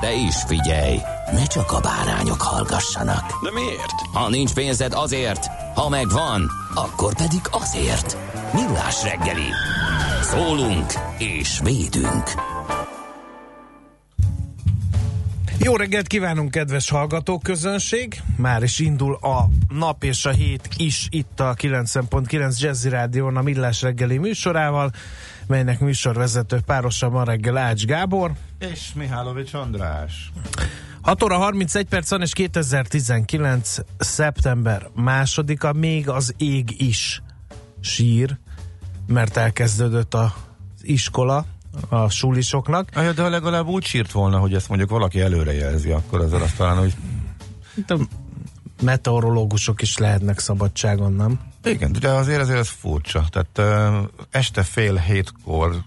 De is figyelj, ne csak a bárányok hallgassanak. De miért? Ha nincs pénzed azért, ha megvan, akkor pedig azért. Millás reggeli. Szólunk és védünk. Jó reggelt kívánunk, kedves hallgatóközönség! Már is indul a nap és a hét is itt a 90.9 Jazzy Rádión a Millás reggeli műsorával, melynek műsorvezető párosa ma reggel Ács Gábor. És Mihálovics András. 6 óra 31 perc van, és 2019. szeptember másodika, még az ég is sír, mert elkezdődött az iskola a sulisoknak. Ah, de legalább úgy sírt volna, hogy ezt mondjuk valaki előrejelzi, akkor ezzel azt talán, hogy Itt a meteorológusok is lehetnek szabadságon, nem? igen, de azért azért ez furcsa. Tehát este fél hétkor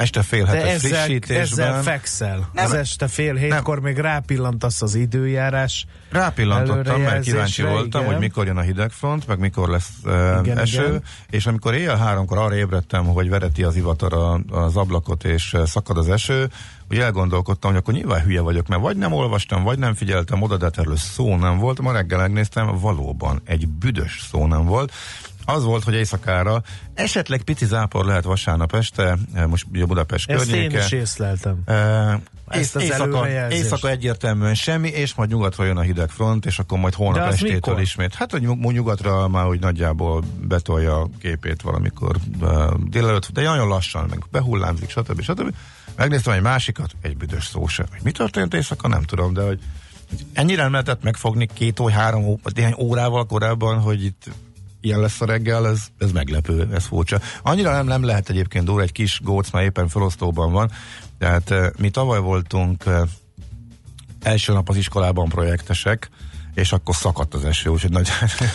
este fél hetes ezzel, frissítésben ezzel fekszel. Nem. Az este fél hétkor még rápillantasz az időjárás. rápillantottam, mert kíváncsi voltam, igen. hogy mikor jön a hidegfront, meg mikor lesz uh, Igen, eső, igen. és amikor éjjel háromkor arra ébredtem, hogy vereti az ivatar a, az ablakot, és szakad az eső, hogy elgondolkodtam, hogy akkor nyilván hülye vagyok, mert vagy nem olvastam, vagy nem figyeltem oda, de erről szó nem volt. Ma reggel megnéztem, valóban egy büdös szó nem volt. Az volt, hogy éjszakára esetleg pici zápor lehet vasárnap este, eh, most ugye Budapest Ezt én környéke. is észleltem. Uh, Ezt az éjszaka, éjszaka egyértelműen semmi, és majd nyugatra jön a hideg front, és akkor majd holnap estétől mikor? ismét. Hát, hogy nyug- nyugatra már úgy nagyjából betolja a képét valamikor uh, délelőtt, de nagyon lassan, meg behullámzik, stb. stb. Megnéztem egy másikat, egy büdös szó sem. Hogy mi történt éjszaka, nem tudom, de hogy ennyire nem lehetett megfogni két vagy három ó- néhány órával korábban, hogy itt ilyen lesz a reggel, ez, ez meglepő, ez furcsa. Annyira nem, nem lehet egyébként durva, egy kis góc már éppen felosztóban van, tehát eh, mi tavaly voltunk eh, első nap az iskolában projektesek, és akkor szakadt az eső, úgyhogy nagy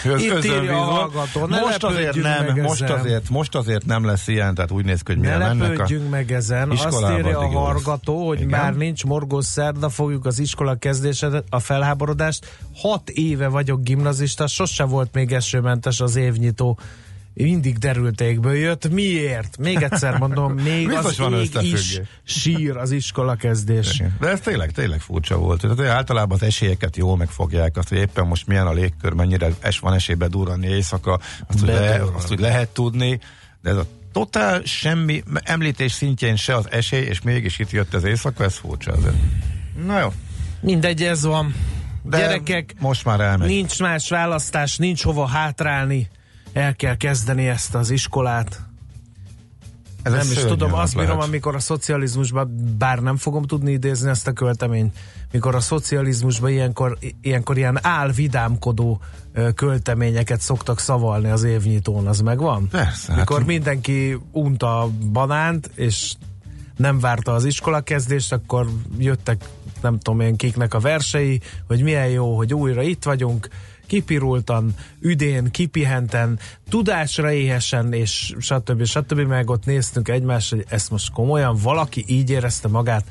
özönvíz volt. ne most azért nem, most ezen. azért, most azért nem lesz ilyen, tehát úgy néz ki, hogy Ne mire mennek a... meg ezen. Azt írja a hallgató, hogy Igen. már nincs morgós szerda, fogjuk az iskola kezdését, a felháborodást. Hat éve vagyok gimnazista, sose volt még esőmentes az évnyitó. Mindig derültékből jött. Miért? Még egyszer mondom, még az van ég is sír az iskola kezdés. De ez tényleg, tényleg furcsa volt. Tehát általában az esélyeket jól megfogják, azt, hogy éppen most milyen a légkör, mennyire es van esélybe durrani éjszaka, azt, hogy, le, azt, hogy lehet tudni, de ez a totál semmi említés szintjén se az esély, és mégis itt jött az éjszaka, ez furcsa azért. Na jó, Mindegy, ez van. de Gyerekek, most már elmegy. nincs más választás, nincs hova hátrálni. El kell kezdeni ezt az iskolát. ez nem is tudom, azt bírom, lehet. amikor a szocializmusban, bár nem fogom tudni idézni ezt a költeményt, mikor a szocializmusban ilyenkor, ilyenkor ilyen álvidámkodó költeményeket szoktak szavalni az évnyitón, az megvan? Persze, hát- Mikor mindenki unta a banánt, és nem várta az iskola kezdést, akkor jöttek nem tudom én kiknek a versei, hogy milyen jó, hogy újra itt vagyunk, kipirultan, üdén, kipihenten, tudásra éhesen, és stb. stb. meg ott néztünk egymást, hogy ezt most komolyan valaki így érezte magát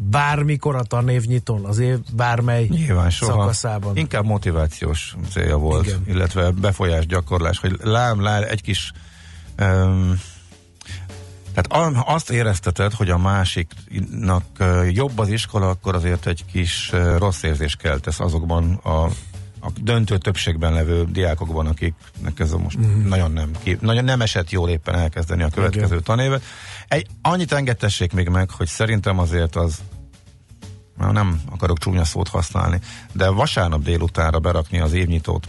bármikor a tanévnyitón, az év bármely Nyilván soha. szakaszában. Inkább motivációs célja volt, Igen. Illetve befolyás gyakorlás, hogy lám, lám, egy kis um, tehát azt érezteted, hogy a másiknak jobb az iskola, akkor azért egy kis rossz érzés keltesz azokban a, a döntő többségben levő diákokban, akiknek ez most mm. nagyon, nem, nagyon nem esett jól éppen elkezdeni a következő Igen. tanévet. Egy, annyit engedtessék még meg, hogy szerintem azért az nem akarok csúnya szót használni, de vasárnap délutánra berakni az évnyitót.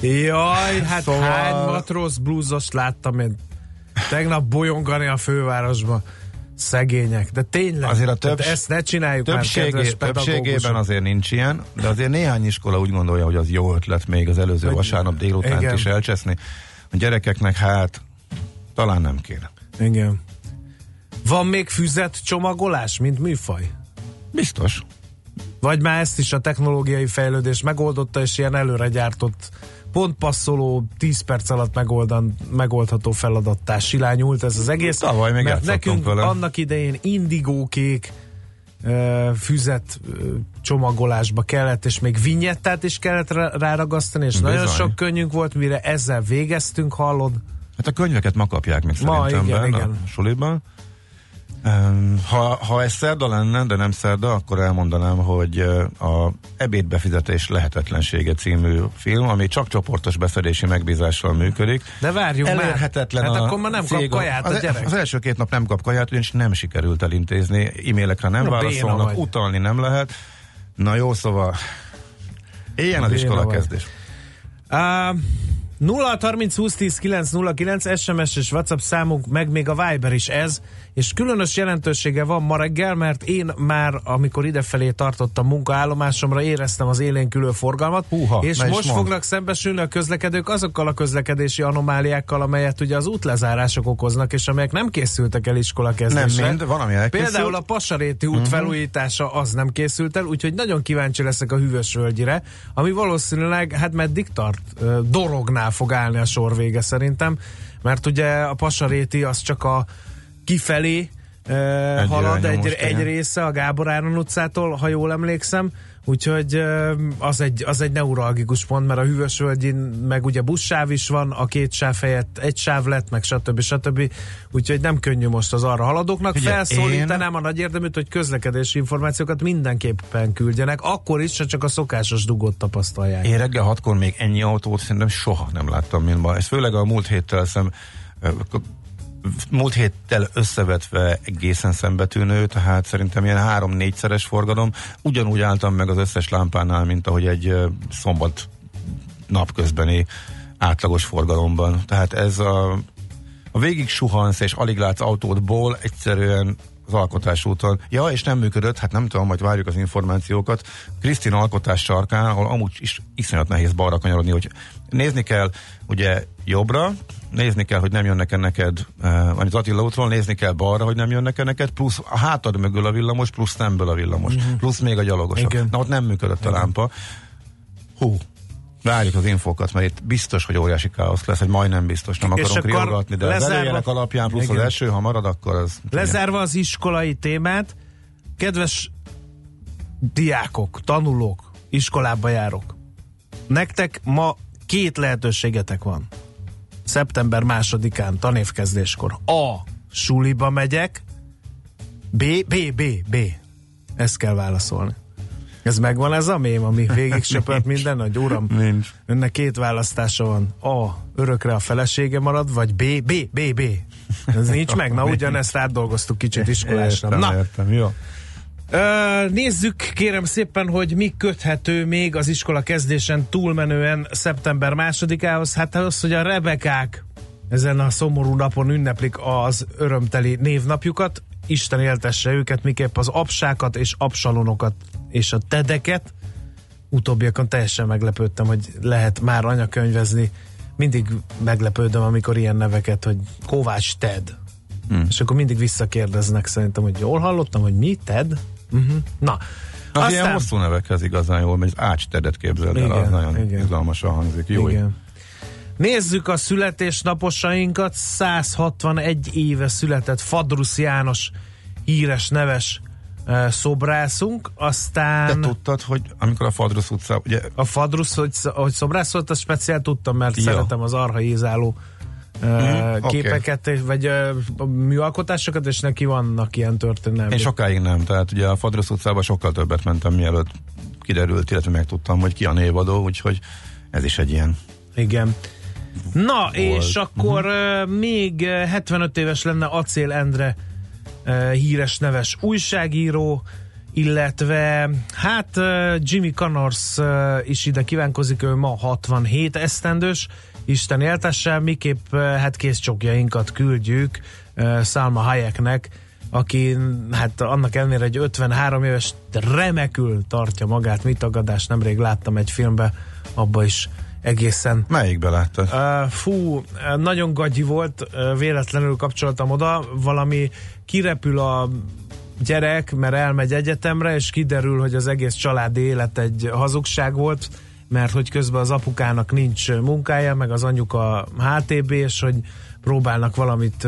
Jaj, hát Szóval- hány matróz blúzost láttam én tegnap bolyongani a fővárosba. Szegények, de tényleg. Azért a többs- ezt ne csináljuk már, Többségé, kedves többségében azért nincs ilyen, de azért néhány iskola úgy gondolja, hogy az jó ötlet még az előző Hogy- vasárnap délutánt igen. is elcseszni. A gyerekeknek hát talán nem kéne. Igen. Van még füzet csomagolás, mint műfaj? Biztos. Vagy már ezt is a technológiai fejlődés megoldotta, és ilyen előre gyártott, pont passzoló, 10 perc alatt megoldan, megoldható feladattá silányult ez az egész. Tavaly még mert nekünk vele. annak idején indigókék füzet csomagolásba kellett, és még vinyettát is kellett rá- ráragasztani, és nagyon Bizony. sok könnyünk volt, mire ezzel végeztünk, hallod? Hát a könyveket ma kapják még Ma, szerintem igen, benne igen. a suliban. Ha, ha ez szerda lenne, de nem szerda, akkor elmondanám, hogy a Ebédbefizetés lehetetlensége című film, ami csak csoportos beszedési megbízással működik. De várjunk Elérhetetlen már. Hát akkor már nem kap cég- kaját a az, gyerek. Az első két nap nem kap kaját, ugyanis nem sikerült elintézni, e-mailekre nem Na, válaszolnak, utalni nem lehet. Na jó, szóval éljen az iskola vagy. kezdés. Uh, 0 30 20 10 909 SMS és WhatsApp számunk, meg még a Viber is ez, és különös jelentősége van ma reggel, mert én már, amikor idefelé tartottam munkaállomásomra, éreztem az élénkülő forgalmat, Húha, és most mondd. fognak szembesülni a közlekedők azokkal a közlekedési anomáliákkal, amelyet ugye az útlezárások okoznak, és amelyek nem készültek el iskola Nem kezdésre. mind, van, ami elkészült. Például a Pasaréti út uh-huh. felújítása az nem készült el, úgyhogy nagyon kíváncsi leszek a hűvös völgyire, ami valószínűleg, hát meddig tart? Dorognál fog állni a sor vége szerintem, mert ugye a Pasaréti az csak a kifelé halad egy, most, egy igen. része a Gábor Áron utcától, ha jól emlékszem, úgyhogy az egy, az egy neuralgikus pont, mert a hűvös völgyin meg ugye buszsáv is van, a két sáv helyett egy sáv lett, meg stb. stb. Úgyhogy nem könnyű most az arra haladóknak. Figyelj, Felszólítanám a nagy érdeműt, hogy közlekedési információkat mindenképpen küldjenek, akkor is, ha csak a szokásos dugót tapasztalják. Én reggel hatkor még ennyi autót szerintem soha nem láttam, mint ma. Ez főleg a múlt héttel szem, múlt héttel összevetve egészen szembetűnő, tehát szerintem ilyen három-négyszeres forgalom. Ugyanúgy álltam meg az összes lámpánál, mint ahogy egy szombat napközbeni átlagos forgalomban. Tehát ez a, a végig suhansz és alig látsz autódból egyszerűen az alkotás úton. Ja, és nem működött, hát nem tudom, majd várjuk az információkat. Krisztina alkotás sarkán, ahol amúgy is iszonyat nehéz balra kanyarodni, hogy nézni kell ugye jobbra, nézni kell, hogy nem jönnek neked, vagy az Attila útról, nézni kell balra, hogy nem jönnek neked, plusz a hátad mögül a villamos, plusz szemből a villamos, uh-huh. plusz még a gyalogosok. Igen. Na ott nem működött a lámpa. Hú, Várjuk az infókat, mert itt biztos, hogy óriási káosz lesz, egy majdnem biztos, nem És akarunk riogatni, de az lezárva- előjelek alapján, plusz Igen. az első, ha marad, akkor az... Lezárva az iskolai témát, kedves diákok, tanulók, iskolába járok. Nektek ma két lehetőségetek van. Szeptember másodikán, tanévkezdéskor. A. Suliba megyek. B. B. B. B. Ezt kell válaszolni. Ez megvan ez a mém, ami végig söpört minden, hogy uram, Nincs. önnek két választása van. A. Örökre a felesége marad, vagy B. B. B. B. Ez nincs meg? Na, ugyanezt átdolgoztuk kicsit iskolásra. Értem, Na, értem, jó. Nézzük kérem szépen, hogy mi köthető még az iskola kezdésen túlmenően szeptember másodikához. Hát az, hogy a rebekák ezen a szomorú napon ünneplik az örömteli névnapjukat. Isten éltesse őket, miképp az apsákat és apsalonokat és a tedeket. Utóbbiakon teljesen meglepődtem, hogy lehet már anyakönyvezni. Mindig meglepődöm, amikor ilyen neveket, hogy Kovács Ted. Hmm. És akkor mindig visszakérdeznek szerintem, hogy jól hallottam, hogy mi? Ted? Uh-huh. Na, Az ilyen hosszú nevekhez igazán jól megy, az Ács Tedet képzeld el, Igen, az nagyon igen. izgalmasan hangzik. Jó, Igen. Nézzük a születésnaposainkat. 161 éve született Fadrusz János híres neves uh, szobrászunk, Te aztán tudtad, hogy amikor a Fadrusz utca, ugye a Fadrusz, hogy, hogy szobrász volt, azt speciál tudtam, mert Ja. szeretem az arhaizáló uh, oké. képeket, és- vagy uh, műalkotásokat, és neki vannak ilyen történelmi. én sokáig nem, tehát ugye a Fadrusz utcába sokkal többet mentem, mielőtt kiderült, illetve megtudtam, hogy ki a névadó, úgyhogy ez is egy ilyen. Igen. Na, és akkor uh, még uh, 75 éves lenne Acél Endre híres neves újságíró, illetve hát Jimmy Connors is ide kívánkozik, ő ma 67 esztendős, Isten éltesse, miképp uh, hát készcsokjainkat küldjük uh, Salma Hayeknek, aki hát annak ellenére egy 53 éves remekül tartja magát, mit tagadás, nemrég láttam egy filmbe, abba is egészen. Melyikbe láttad? Uh, fú, nagyon gagyi volt, uh, véletlenül kapcsoltam oda, valami kirepül a gyerek, mert elmegy egyetemre, és kiderül, hogy az egész családi élet egy hazugság volt, mert hogy közben az apukának nincs munkája, meg az anyuka HTB, és hogy próbálnak valamit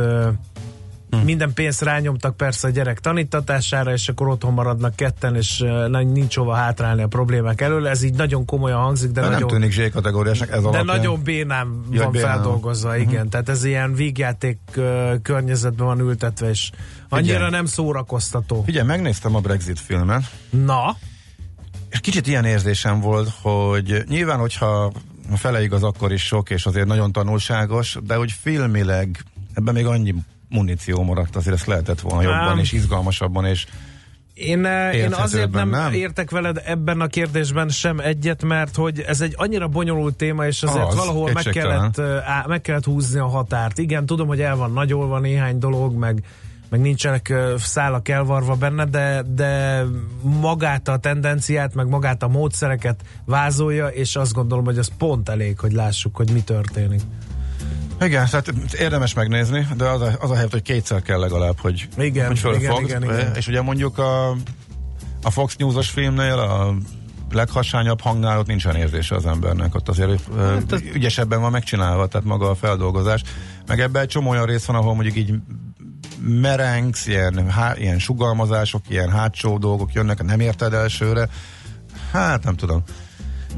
Hm. Minden pénzt rányomtak persze a gyerek tanítatására, és akkor otthon maradnak ketten, és nincs hova hátrálni a problémák elől. Ez így nagyon komolyan hangzik, de, de nagyon... nem tűnik Z kategóriásnak ez De alapján. nagyon bénám Ja, van bénám. feldolgozva, igen. Uh-huh. Tehát ez ilyen vígjáték környezetben van ültetve, és annyira Figyelj. nem szórakoztató. Figyelj, megnéztem a Brexit filmet, Na, és kicsit ilyen érzésem volt, hogy nyilván, hogyha a fele igaz, akkor is sok, és azért nagyon tanulságos, de hogy filmileg ebben még annyi muníció maradt, azért ezt lehetett volna jobban, és izgalmasabban, és Én, eh, én azért nem, nem? értek veled ebben a kérdésben sem egyet, mert hogy ez egy annyira bonyolult téma, és azért Az, valahol meg kellett, eh, á- meg kellett húzni a határt. Igen, tudom, hogy el van nagyolva néhány dolog, meg, meg nincsenek szálak elvarva benne, de, de magát a tendenciát, meg magát a módszereket vázolja, és azt gondolom, hogy az pont elég, hogy lássuk, hogy mi történik. Igen, tehát érdemes megnézni, de az a, az a helyzet, hogy kétszer kell legalább, hogy, Igen, hogy fölfogd. igen, igen, igen. És ugye mondjuk a, a Fox News-os filmnél, a leghasányabb hangnál ott nincsen érzése az embernek, ott azért hát, ügyesebben van megcsinálva, tehát maga a feldolgozás. Meg ebben egy csomó olyan rész van, ahol mondjuk így merengsz, ilyen, há, ilyen sugalmazások, ilyen hátsó dolgok jönnek, nem érted elsőre. Hát nem tudom.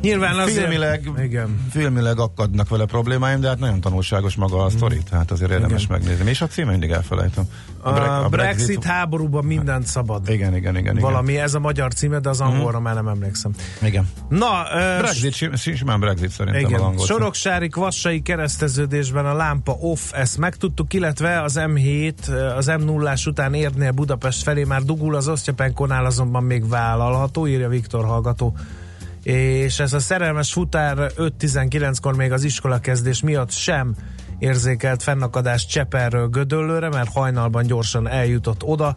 Nyilván azért... Filmileg, Igen. filmileg akadnak vele problémáim, de hát nagyon tanulságos maga a sztori, tehát azért érdemes Igen. megnézni. És a cím mindig elfelejtem. A, Bre- a Brexit, háborúban mindent szabad. Igen, igen, igen. igen. Valami, ez a magyar címe, de az angolra már nem emlékszem. Igen. Na, Brexit, sim- simán Brexit szerintem az igen, angol cím. Soroksári Kvassai kereszteződésben a lámpa off, ezt megtudtuk, illetve az M7, az m 0 után érnél Budapest felé már dugul, az Osztyapenkonál azonban még vállalható, írja Viktor hallgató. És ez a szerelmes futár 5-19-kor még az iskola kezdés miatt sem érzékelt fennakadást Cseperről Gödöllőre, mert hajnalban gyorsan eljutott oda,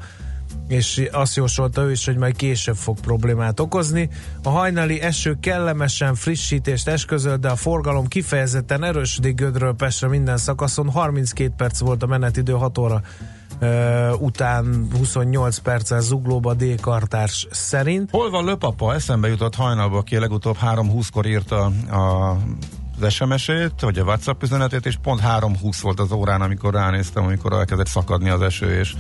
és azt jósolta ő is, hogy majd később fog problémát okozni. A hajnali eső kellemesen frissítést esközölt, de a forgalom kifejezetten erősödik Gödről Pestre minden szakaszon. 32 perc volt a menetidő 6 óra után 28 perccel zuglóba D-kartárs szerint. Hol van Löpapa? Eszembe jutott hajnalba, aki legutóbb 3.20-kor írta a az SMS-ét, vagy a WhatsApp üzenetét, és pont 3.20 volt az órán, amikor ránéztem, amikor elkezdett szakadni az eső, és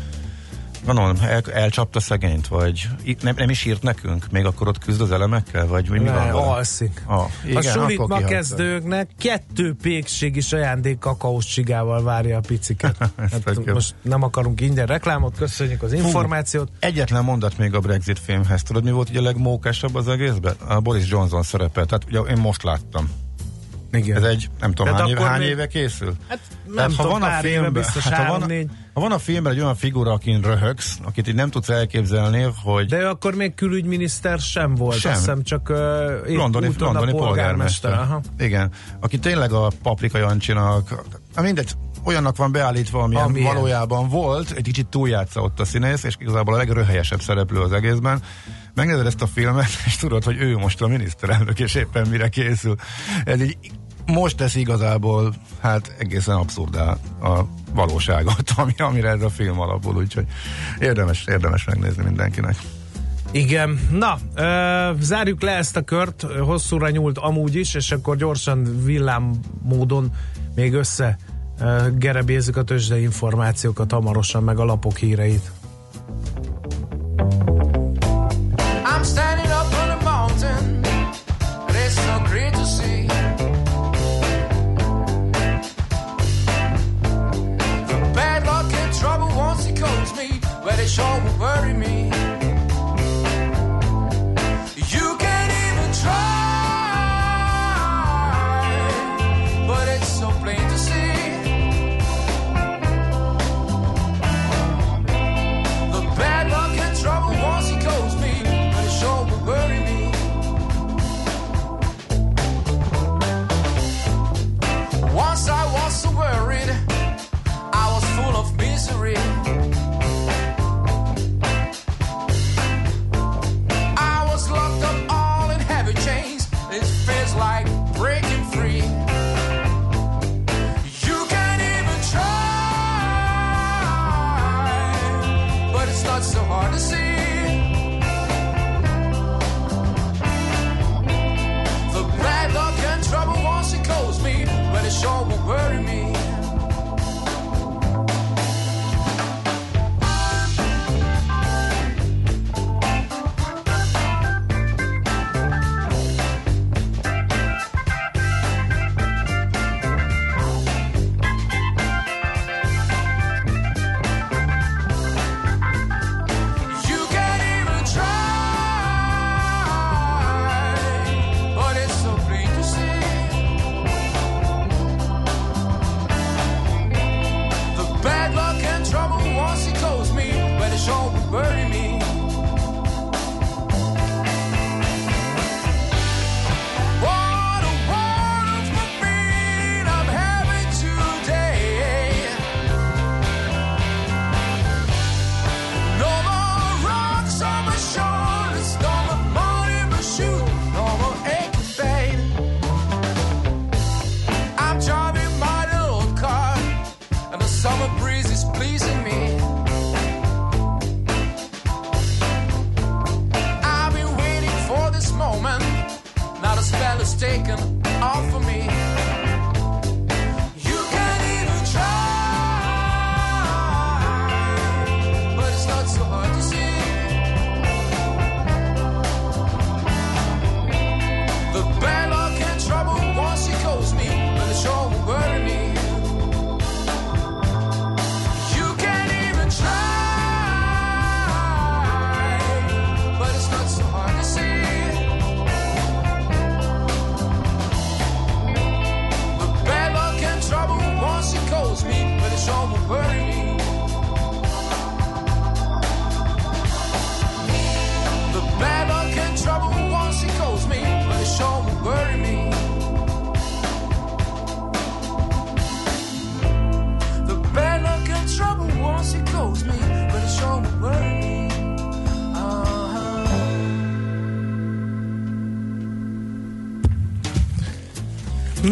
Gondolom, el, elcsapta szegényt, vagy nem, nem is írt nekünk, még akkor ott küzd az elemekkel, vagy mi, mi van Le, vele? alszik. Ah, a igen, sulit akkor ma kezdőknek kettő pékségi ajándék kakaós csigával várja a piciket. Hát most nem akarunk ingyen reklámot, köszönjük az információt. Egyetlen mondat még a Brexit filmhez. Tudod, mi volt ugye a legmókásabb az egészben? A Boris Johnson szerepel. Tehát ugye én most láttam. Igen. Ez egy, nem tudom, hány, éve, hány még- éve készül? Hát nem Tehát, tudom, pár éve biztos hát, ha, van, ha van a filmben egy olyan figura, akin röhögsz, akit így nem tudsz elképzelni, hogy De ő akkor még külügyminiszter sem volt, Sem. azt hiszem csak uh, londoni, londoni a polgármester. polgármester. Aha. Igen. Aki tényleg a Paprika Jancsinak, mindegy, olyannak van beállítva, amilyen, Amilyen. valójában volt, egy kicsit túljátsza ott a színész, és igazából a legröhelyesebb szereplő az egészben. Megnézed ezt a filmet, és tudod, hogy ő most a miniszterelnök, és éppen mire készül. Ez így most tesz igazából, hát egészen abszurdá a valóságot, ami, amire ez a film alapul, úgyhogy érdemes, érdemes megnézni mindenkinek. Igen, na, ö, zárjuk le ezt a kört, hosszúra nyúlt amúgy is, és akkor gyorsan villám módon még össze gerebézzük a tőzsdei információkat hamarosan, meg a lapok híreit. Sure will worry me.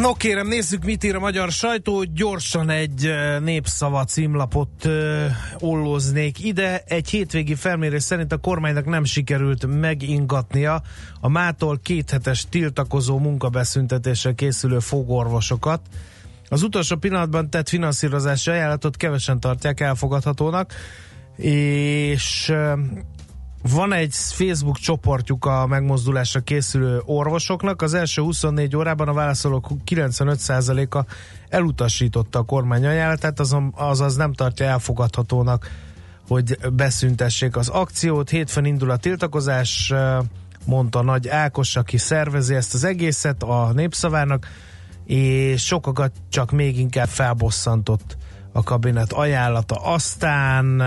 No kérem, nézzük, mit ír a magyar sajtó. Gyorsan egy népszava címlapot ö, ollóznék ide. Egy hétvégi felmérés szerint a kormánynak nem sikerült megingatnia a mától kéthetes tiltakozó munkabeszüntetésre készülő fogorvosokat. Az utolsó pillanatban tett finanszírozási ajánlatot kevesen tartják elfogadhatónak, és van egy Facebook csoportjuk a megmozdulásra készülő orvosoknak. Az első 24 órában a válaszolók 95%-a elutasította a kormány ajánlatát, azon, azaz nem tartja elfogadhatónak, hogy beszüntessék az akciót. Hétfőn indul a tiltakozás, mondta Nagy Ákos, aki szervezi ezt az egészet a népszavának, és sokakat csak még inkább felbosszantott a kabinet ajánlata. Aztán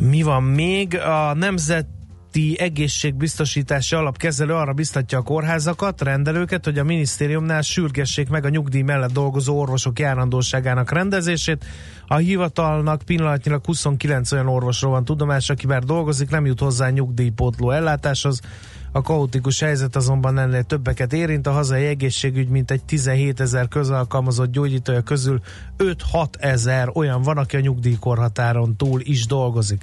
mi van még? A Nemzeti Egészségbiztosítási Alapkezelő arra biztatja a kórházakat, rendelőket, hogy a minisztériumnál sürgessék meg a nyugdíj mellett dolgozó orvosok járandóságának rendezését. A hivatalnak pillanatnyilag 29 olyan orvosról van tudomás, aki már dolgozik, nem jut hozzá nyugdíjpótló ellátáshoz. A kaotikus helyzet azonban ennél többeket érint. A hazai egészségügy mint egy 17 ezer közalkalmazott gyógyítója közül 5-6 ezer olyan van, aki a nyugdíjkorhatáron túl is dolgozik.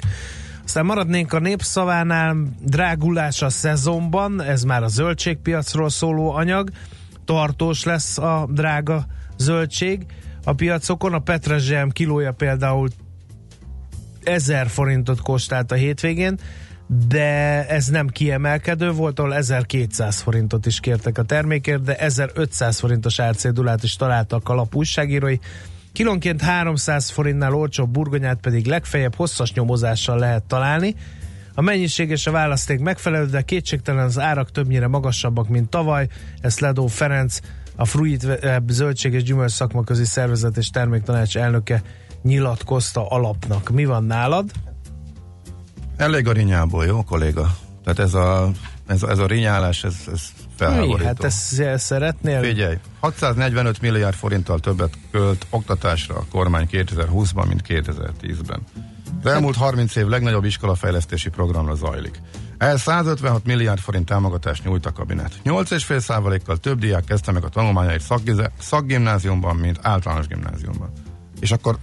Aztán maradnénk a népszavánál, drágulás a szezonban, ez már a zöldségpiacról szóló anyag, tartós lesz a drága zöldség a piacokon, a petrezselyem kilója például 1000 forintot kostált a hétvégén, de ez nem kiemelkedő volt, ahol 1200 forintot is kértek a termékért, de 1500 forintos árcédulát is találtak a lap újságírói. Kilonként 300 forintnál olcsóbb burgonyát pedig legfeljebb hosszas nyomozással lehet találni. A mennyiség és a választék megfelelő, de kétségtelen az árak többnyire magasabbak, mint tavaly. Ezt Ledó Ferenc, a Fruit Web zöldség és gyümölcs szakmaközi szervezet és terméktanács elnöke nyilatkozta alapnak. Mi van nálad? Elég a rinyából, jó kolléga? Tehát ez a, ez, ez a rinyálás, ez, ez felháborító. Mi? Hát ezt szeretnél? Figyelj, 645 milliárd forinttal többet költ oktatásra a kormány 2020-ban, mint 2010-ben. Az elmúlt 30 év legnagyobb iskolafejlesztési programra zajlik. Ehhez 156 milliárd forint támogatást nyújt a kabinet. 8,5%-kal több diák kezdte meg a tanulmányait szakgimnáziumban, mint általános gimnáziumban. És akkor,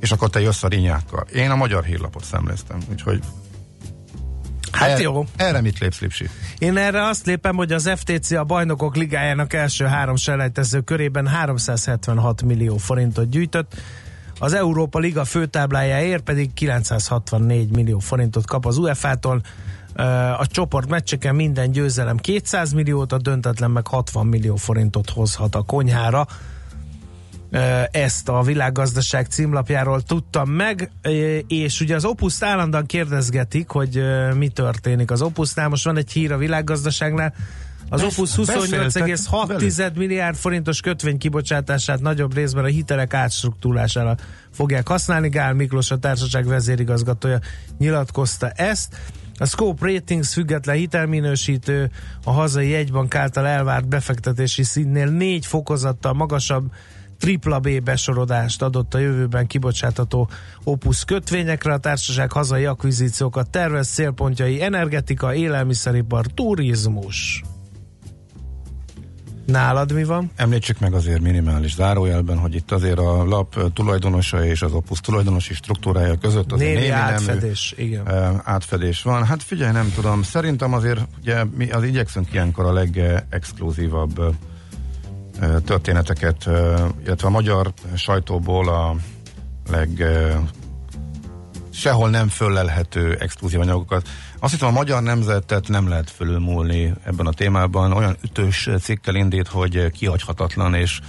és akkor te jössz a rinyákkal. Én a magyar hírlapot szemléztem, úgyhogy Hát erre, jó. Erre mit lépsz, Lipsi? Én erre azt lépem, hogy az FTC a bajnokok ligájának első három selejtező körében 376 millió forintot gyűjtött, az Európa Liga főtáblájáért pedig 964 millió forintot kap az UEFA-tól. A csoport meccseken minden győzelem 200 milliót, a döntetlen meg 60 millió forintot hozhat a konyhára. Ezt a világgazdaság címlapjáról tudtam meg, és ugye az Opuszt állandóan kérdezgetik, hogy mi történik az Opusznál. Most van egy hír a világgazdaságnál, az Opus 28,6 milliárd forintos kötvény kibocsátását nagyobb részben a hitelek átstruktúrására fogják használni. Gál Miklós, a társaság vezérigazgatója nyilatkozta ezt. A Scope Ratings független hitelminősítő a hazai jegybank által elvárt befektetési színnél négy fokozattal magasabb tripla B besorodást adott a jövőben kibocsátható Opus kötvényekre. A társaság hazai akvizíciókat tervez, célpontjai energetika, élelmiszeripar, turizmus. Nálad mi van? Említsük meg azért minimális zárójelben, hogy itt azért a lap tulajdonosa és az Opus tulajdonosi struktúrája között az Némi némi átfedés, nemű, igen. átfedés van. Hát figyelj, nem tudom, szerintem azért ugye mi az igyekszünk ilyenkor a legexkluzívabb történeteket, illetve a magyar sajtóból a leg sehol nem föllelhető exkluzív anyagokat. Azt hiszem a magyar nemzetet nem lehet fölülmúlni ebben a témában. Olyan ütős cikkel indít, hogy kihagyhatatlan, és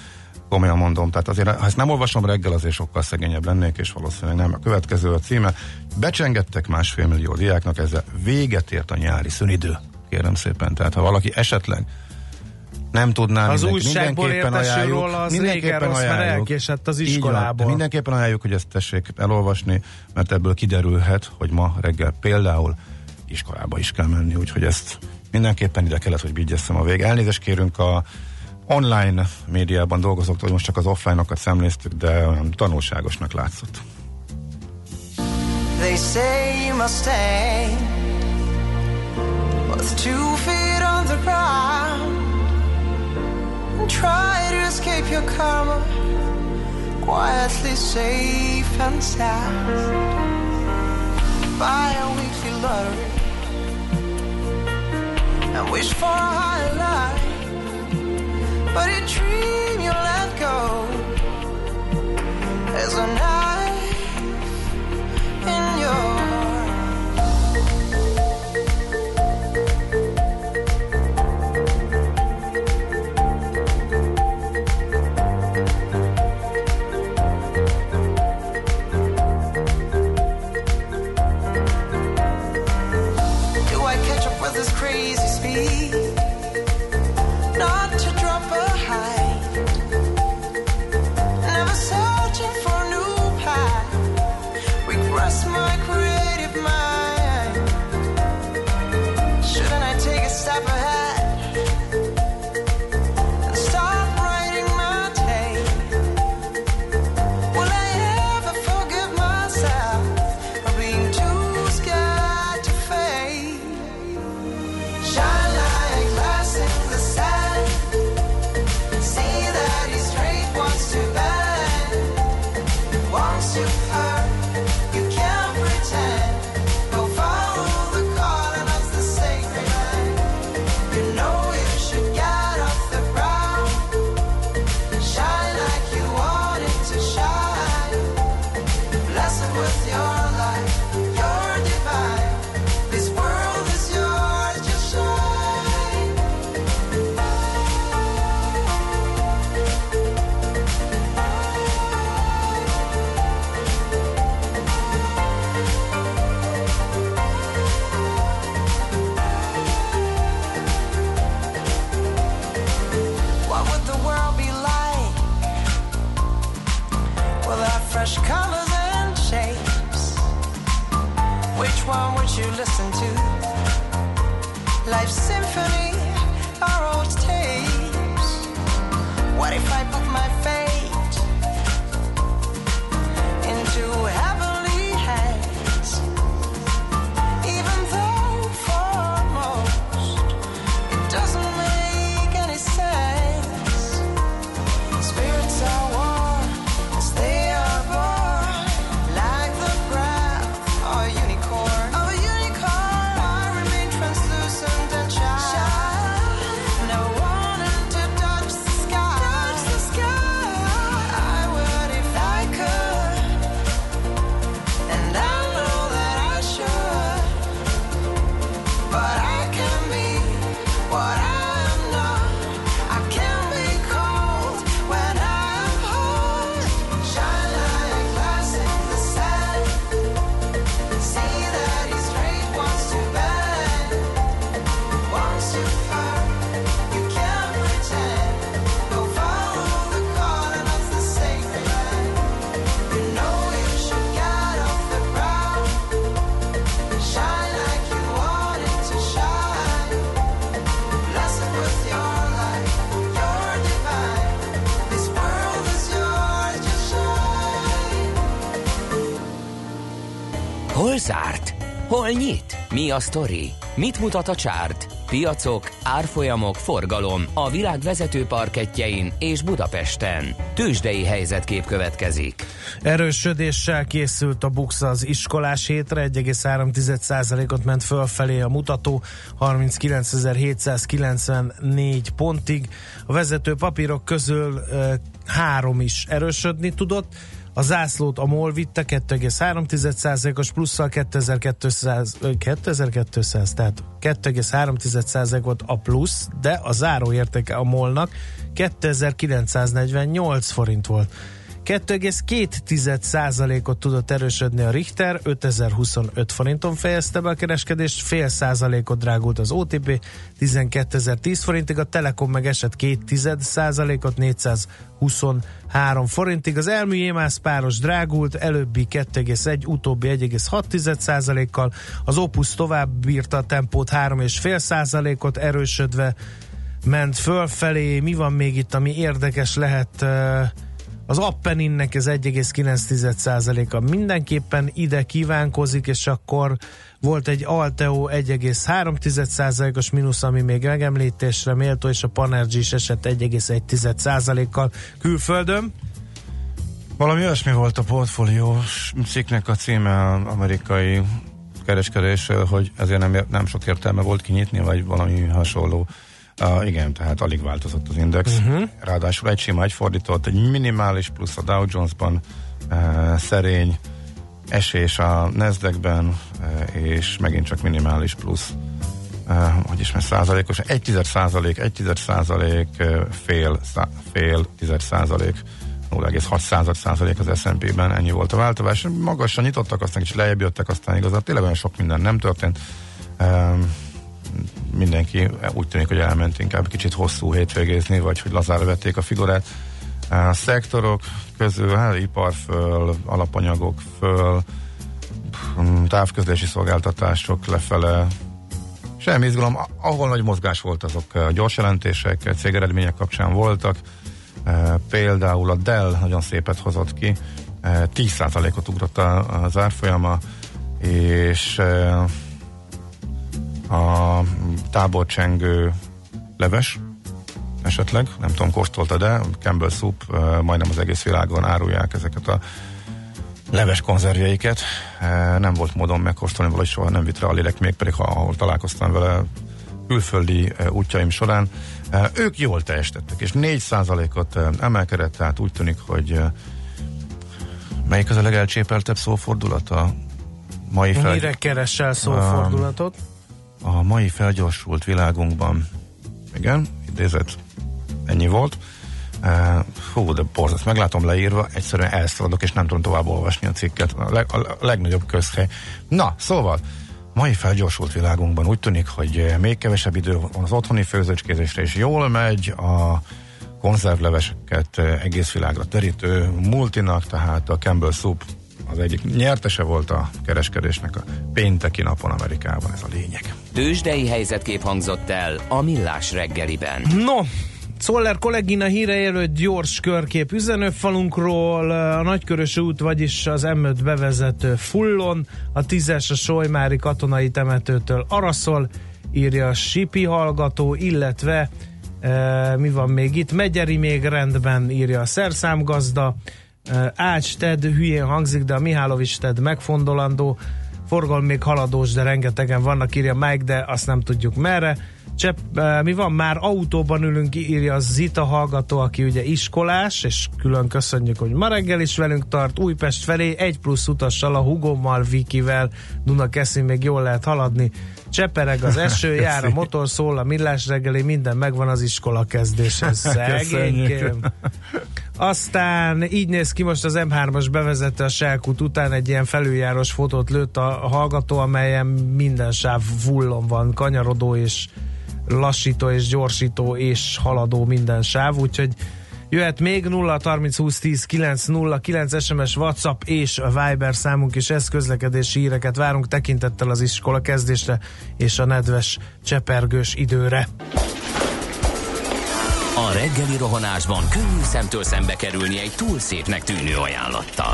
komolyan mondom, tehát azért, ha ezt nem olvasom reggel, azért sokkal szegényebb lennék, és valószínűleg nem. A következő a címe. Becsengettek másfél millió diáknak, ezzel véget ért a nyári szünidő. Kérem szépen. Tehát ha valaki esetleg nem tudná Az mindenki, újságból mindenképpen értesül ajánljuk, róla, az mindenképpen régen rossz, mert ajánljuk. elkésett az Így van, mindenképpen ajánljuk, hogy ezt tessék elolvasni, mert ebből kiderülhet, hogy ma reggel például iskolába is kell menni, úgyhogy ezt mindenképpen ide kellett, hogy vigyesszem a vég. Elnézést kérünk a online médiában dolgozóktól, hogy most csak az offline-okat szemléztük, de olyan tanulságosnak látszott. They say you must stay with two feet on the ground. Escape your karma, quietly safe and sound. Buy a weekly lottery and wish for a higher life. But a dream you let go is a knife in your fresh colors and shapes? Which one would you listen to? Life's symphony Hol nyit? Mi a sztori? Mit mutat a csárt? Piacok, árfolyamok, forgalom a világ vezető parketjein és Budapesten. Tősdei helyzetkép következik. Erősödéssel készült a Bux az iskolás hétre, 1,3%-ot ment fölfelé a mutató, 39.794 pontig. A vezető papírok közül három is erősödni tudott. A zászlót a MOL vitte 2,3%-os plusszal 2200, ö, 2200, tehát 2,3% volt a plusz, de a záróértéke a MOL-nak 2948 forint volt. 2,2%-ot tudott erősödni a Richter, 5025 forinton fejezte be a kereskedést, fél százalékot drágult az OTP, 12.010 forintig, a Telekom meg esett 2 százalékot, 423 forintig, az elmű Jémász páros drágult, előbbi 2,1, utóbbi 1,6 százalékkal, az Opus tovább bírta a tempót 3,5 százalékot erősödve, ment fölfelé, mi van még itt, ami érdekes lehet uh, Az Appeninnek ez 1,9%-a mindenképpen ide kívánkozik, és akkor volt egy Alteo 1,3%-os mínusz, ami még megemlítésre méltó, és a Panergy is esett 1,1%-kal külföldön. Valami olyasmi volt a portfóliós cikknek a címe amerikai kereskedésről, hogy ezért nem, nem sok értelme volt kinyitni, vagy valami hasonló. Uh, igen, tehát alig változott az index. Uh-huh. Ráadásul egy sima, egy fordított, egy minimális plusz a Dow Jones-ban, uh, szerény esés a Nasdaq-ben, uh, és megint csak minimális plusz. Uh, hogy is mert százalékos, egy tized százalék, egy tized százalék, fél, szá, fél tized százalék 0,6 százalék az S&P-ben, ennyi volt a változás. Magasan nyitottak, aztán is lejjebb jöttek, aztán igazán tényleg olyan sok minden nem történt. Um, mindenki úgy tűnik, hogy elment inkább kicsit hosszú hétvégézni, vagy hogy lazára vették a figurát. A szektorok közül, hát ipar föl, alapanyagok föl, távközlési szolgáltatások lefele, semmi izgalom. Ahol nagy mozgás volt, azok gyors jelentések, cégeredmények kapcsán voltak. Például a Dell nagyon szépet hozott ki, 10%-ot ugrott az árfolyama, és a táborcsengő leves esetleg, nem tudom, kóstolta, de Campbell Soup majdnem az egész világon árulják ezeket a leves konzervjeiket. Nem volt módon megkóstolni, valahogy soha nem vitt rá a lélek, még pedig ha, ahol találkoztam vele külföldi útjaim során. Ők jól teljesítettek, és 4%-ot emelkedett, tehát úgy tűnik, hogy melyik az a legelcsépeltebb szófordulat a mai fel... Mire keresel szófordulatot? A mai felgyorsult világunkban, igen, idézet, ennyi volt, Uh, hú, de borzat, meglátom leírva, egyszerűen elszaladok, és nem tudom tovább olvasni a cikket. A, leg, a legnagyobb közhely. Na, szóval, mai felgyorsult világunkban úgy tűnik, hogy még kevesebb idő van az otthoni főzőcskézésre, és jól megy a konzervleveseket egész világra terítő multinak, tehát a Campbell Soup az egyik nyertese volt a kereskedésnek a pénteki napon Amerikában, ez a lényeg. Tőzsdei helyzetkép hangzott el a Millás reggeliben. No, Szoller kollégina híre előtt gyors körkép üzenőfalunkról, a Nagykörös út, vagyis az M5 bevezető Fullon, a 10-es a Solymári katonai temetőtől Araszol, írja a Sipi hallgató, illetve e, mi van még itt? Megyeri még rendben, írja a szerszámgazda, e, Ács Ted hülyén hangzik, de a Mihálovics Ted megfondolandó, forgalom még haladós, de rengetegen vannak, írja Mike, de azt nem tudjuk merre. Csepp, mi van, már autóban ülünk, írja a Zita hallgató, aki ugye iskolás, és külön köszönjük, hogy ma reggel is velünk tart, Újpest felé, egy plusz utassal, a Hugommal, Vikivel, Duna Keszi még jól lehet haladni. Csepereg az eső, jár a motor, szól a millás reggeli, minden megvan az iskola kezdéshez. Szegénykém. Aztán így néz ki most az M3-as bevezette a Selkut után egy ilyen felüljáros fotót lőtt a hallgató, amelyen minden sáv fullon van, kanyarodó és lassító és gyorsító és haladó minden sáv, úgyhogy jöhet még 0 30 20 10 9 0 9 SMS, WhatsApp és a Viber számunk is ez közlekedési híreket várunk tekintettel az iskola kezdésre és a nedves csepergős időre. A reggeli rohanásban könnyű szemtől szembe kerülni egy túl szépnek tűnő ajánlattal.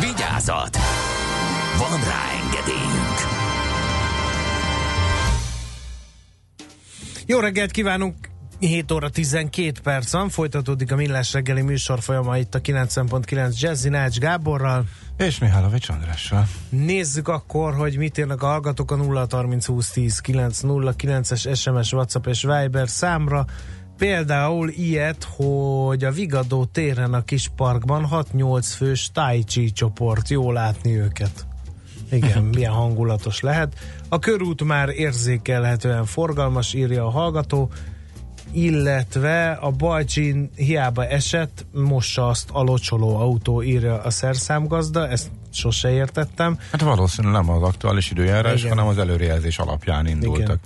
Vigyázat! Van rá engedélyünk! Jó reggelt kívánunk! 7 óra 12 perc van, folytatódik a Millás reggeli műsor folyama itt a 90.9 Jazzy Nács Gáborral. És Mihálovics Andrással. Nézzük akkor, hogy mit írnak a hallgatók a 0 30 20 10 909-es SMS, WhatsApp és Viber számra. Például ilyet, hogy a Vigadó téren a kis parkban 6-8 fős Tai Chi csoport, jó látni őket. Igen, milyen hangulatos lehet. A körút már érzékelhetően forgalmas, írja a hallgató. illetve a Balcsin hiába esett, mossa azt a locsoló autó, írja a szerszámgazda, ezt sose értettem. Hát valószínűleg nem az aktuális időjárás, Igen. hanem az előrejelzés alapján indultak. Igen.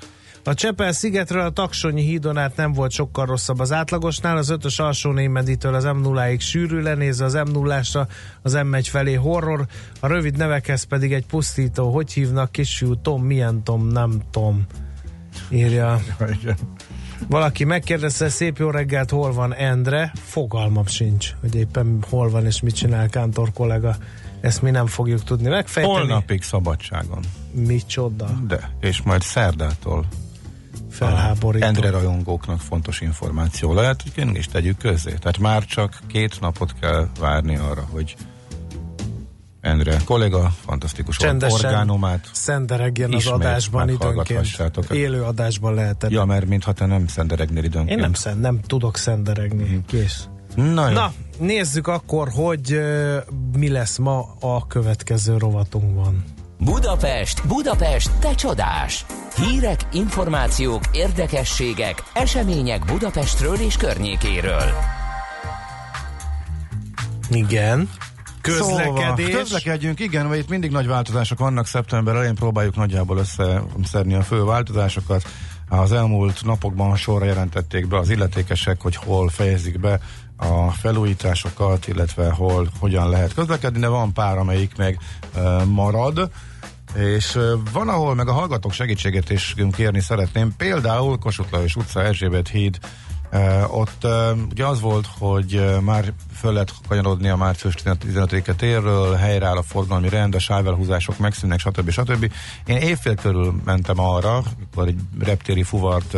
A Csepel szigetről a Taksonyi hídon át nem volt sokkal rosszabb az átlagosnál, az 5-ös alsó némeditől az m 0 ig sűrű lenézve, az m 0 az M1 felé horror, a rövid nevekhez pedig egy pusztító, hogy hívnak kisfiú Tom, milyen Tom, nem Tom, írja. Igen. Valaki megkérdezte, szép jó reggelt, hol van Endre? Fogalmam sincs, hogy éppen hol van és mit csinál Kántor kollega. Ezt mi nem fogjuk tudni megfejteni. Holnapig szabadságon. Micsoda? De, és majd szerdától Felháborító. Endre rajongóknak fontos információ lehet, hogy én is tegyük közzé. Tehát már csak két napot kell várni arra, hogy Endre kolléga fantasztikus Csendesen orgánumát. szenderegjen az adásban időnként. Élő adásban lehetett. Ja, mert mintha te nem szenderegnél időnként. Én nem, szend, nem tudok szenderegni. Kész. Na jó. Na, nézzük akkor, hogy uh, mi lesz ma a következő rovatunkban. Budapest, Budapest, te csodás! Hírek, információk, érdekességek, események Budapestről és környékéről. Igen. Közlekedés. Szóval, közlekedjünk, igen, mert itt mindig nagy változások vannak. Szeptember elején próbáljuk nagyjából összeszedni a fő változásokat. Az elmúlt napokban sorra jelentették be az illetékesek, hogy hol fejezik be a felújításokat, illetve hol, hogyan lehet közlekedni, de van pár, amelyik meg marad. És van, ahol meg a hallgatók segítséget is kérni szeretném. Például Kossuth Lajos utca, Erzsébet híd, ott ugye az volt, hogy már föl lehet kanyarodni a március 15-e térről, helyreáll a forgalmi rend, a sávelhúzások megszűnnek, stb. stb. Én évfél körül mentem arra, akkor egy reptéri fuvart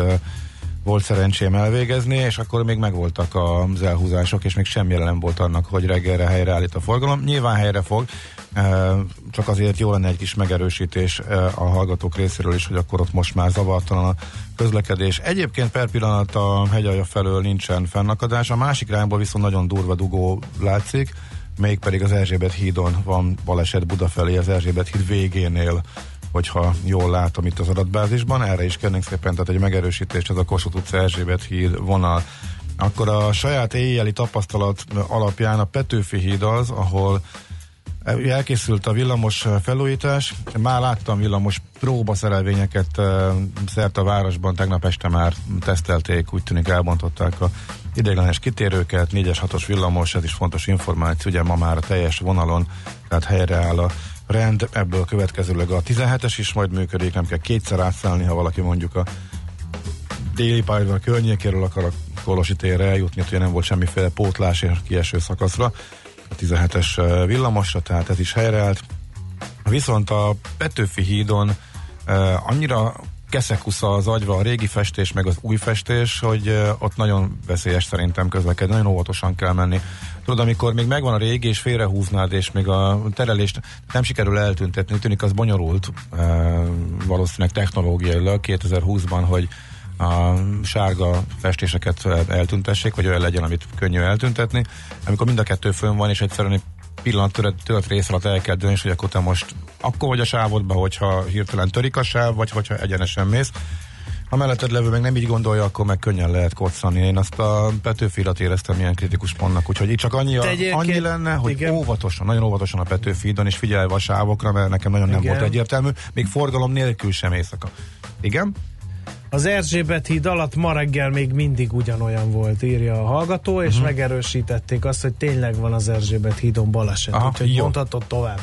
volt szerencsém elvégezni, és akkor még megvoltak az elhúzások, és még semmi nem volt annak, hogy reggelre helyreállít a forgalom. Nyilván helyre fog, uh, csak azért jó lenne egy kis megerősítés uh, a hallgatók részéről is, hogy akkor ott most már zavartalan a közlekedés. Egyébként per pillanat a hegyalja felől nincsen fennakadás, a másik irányból viszont nagyon durva dugó látszik, mégpedig az Erzsébet hídon van baleset Buda felé, az Erzsébet híd végénél hogyha jól látom itt az adatbázisban, erre is kérnénk szépen, tehát egy megerősítés, ez a Kossuth utca Erzsébet híd vonal. Akkor a saját éjjeli tapasztalat alapján a Petőfi híd az, ahol elkészült a villamos felújítás, már láttam villamos próbaszerelvényeket uh, szerte a városban, tegnap este már tesztelték, úgy tűnik elbontották a ideiglenes kitérőket, 4-es 6-os villamos, ez is fontos információ, ugye ma már a teljes vonalon, tehát helyreáll a rend, ebből következőleg a 17-es is majd működik, nem kell kétszer átszállni, ha valaki mondjuk a déli pályaudvar környékéről akar a Kolosi térre eljutni, ugye nem volt semmiféle pótlás és kieső szakaszra, a 17-es villamosra, tehát ez is helyreállt. Viszont a Petőfi hídon uh, annyira keszekusza az agyva a régi festés, meg az új festés, hogy uh, ott nagyon veszélyes szerintem közlekedni, nagyon óvatosan kell menni. Tudod, amikor még megvan a régi, és félrehúznád, és még a terelést nem sikerül eltüntetni, tűnik az bonyolult, uh, valószínűleg technológiailag 2020-ban, hogy a sárga festéseket eltüntessék, vagy olyan legyen, amit könnyű eltüntetni. Amikor mind a kettő fönn van, és egyszerűen egy pillanat töret, tölt rész alatt el kell dönteni, hogy akkor te most akkor vagy a sávodba, hogyha hirtelen törik a sáv, vagy hogyha egyenesen mész. Ha melletted levő meg nem így gondolja, akkor meg könnyen lehet koccani. Én azt a Petőfirat éreztem ilyen kritikus pontnak, úgyhogy itt csak annyi, a, annyi lenne, hogy igen. óvatosan, nagyon óvatosan a Petőfidon, és figyelve a sávokra, mert nekem nagyon nem Igen. volt egyértelmű, még forgalom nélkül sem éjszaka. Igen? Az Erzsébet híd alatt ma reggel még mindig ugyanolyan volt, írja a hallgató, és Mhm. megerősítették azt, hogy tényleg van az Erzsébet hídon baleset. Aha, úgyhogy jó. mondhatod tovább.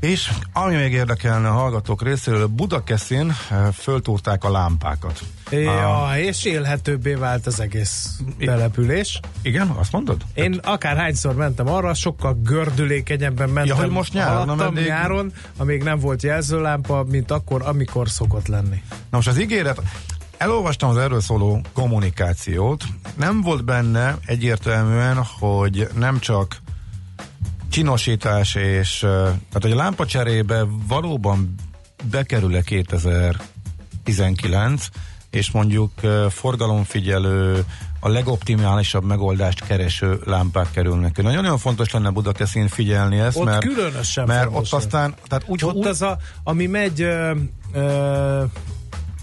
És ami még érdekelne a hallgatók részéről, Budakeszin eh, föltúrták a lámpákat. Ja, és élhetőbbé vált az egész település. Igen, azt mondod? Én akárhányszor mentem arra, sokkal gördülékenyebben mentem. Ja, hogy most nyáron, eddig- nyáron, amíg nem volt jelzőlámpa, mint akkor, amikor szokott lenni. Na most az ígéret, elolvastam az erről szóló kommunikációt, nem volt benne egyértelműen, hogy nem csak csinosítás és, tehát hogy a lámpacserébe valóban bekerül-e 2019, és mondjuk forgalomfigyelő, a legoptimálisabb megoldást kereső lámpák kerülnek. Nagyon-nagyon fontos lenne Budakeszin figyelni ezt, Ott mert, különösen mert fontos ott aztán, tehát úgy, Ott úgy az a, ami megy ö, ö,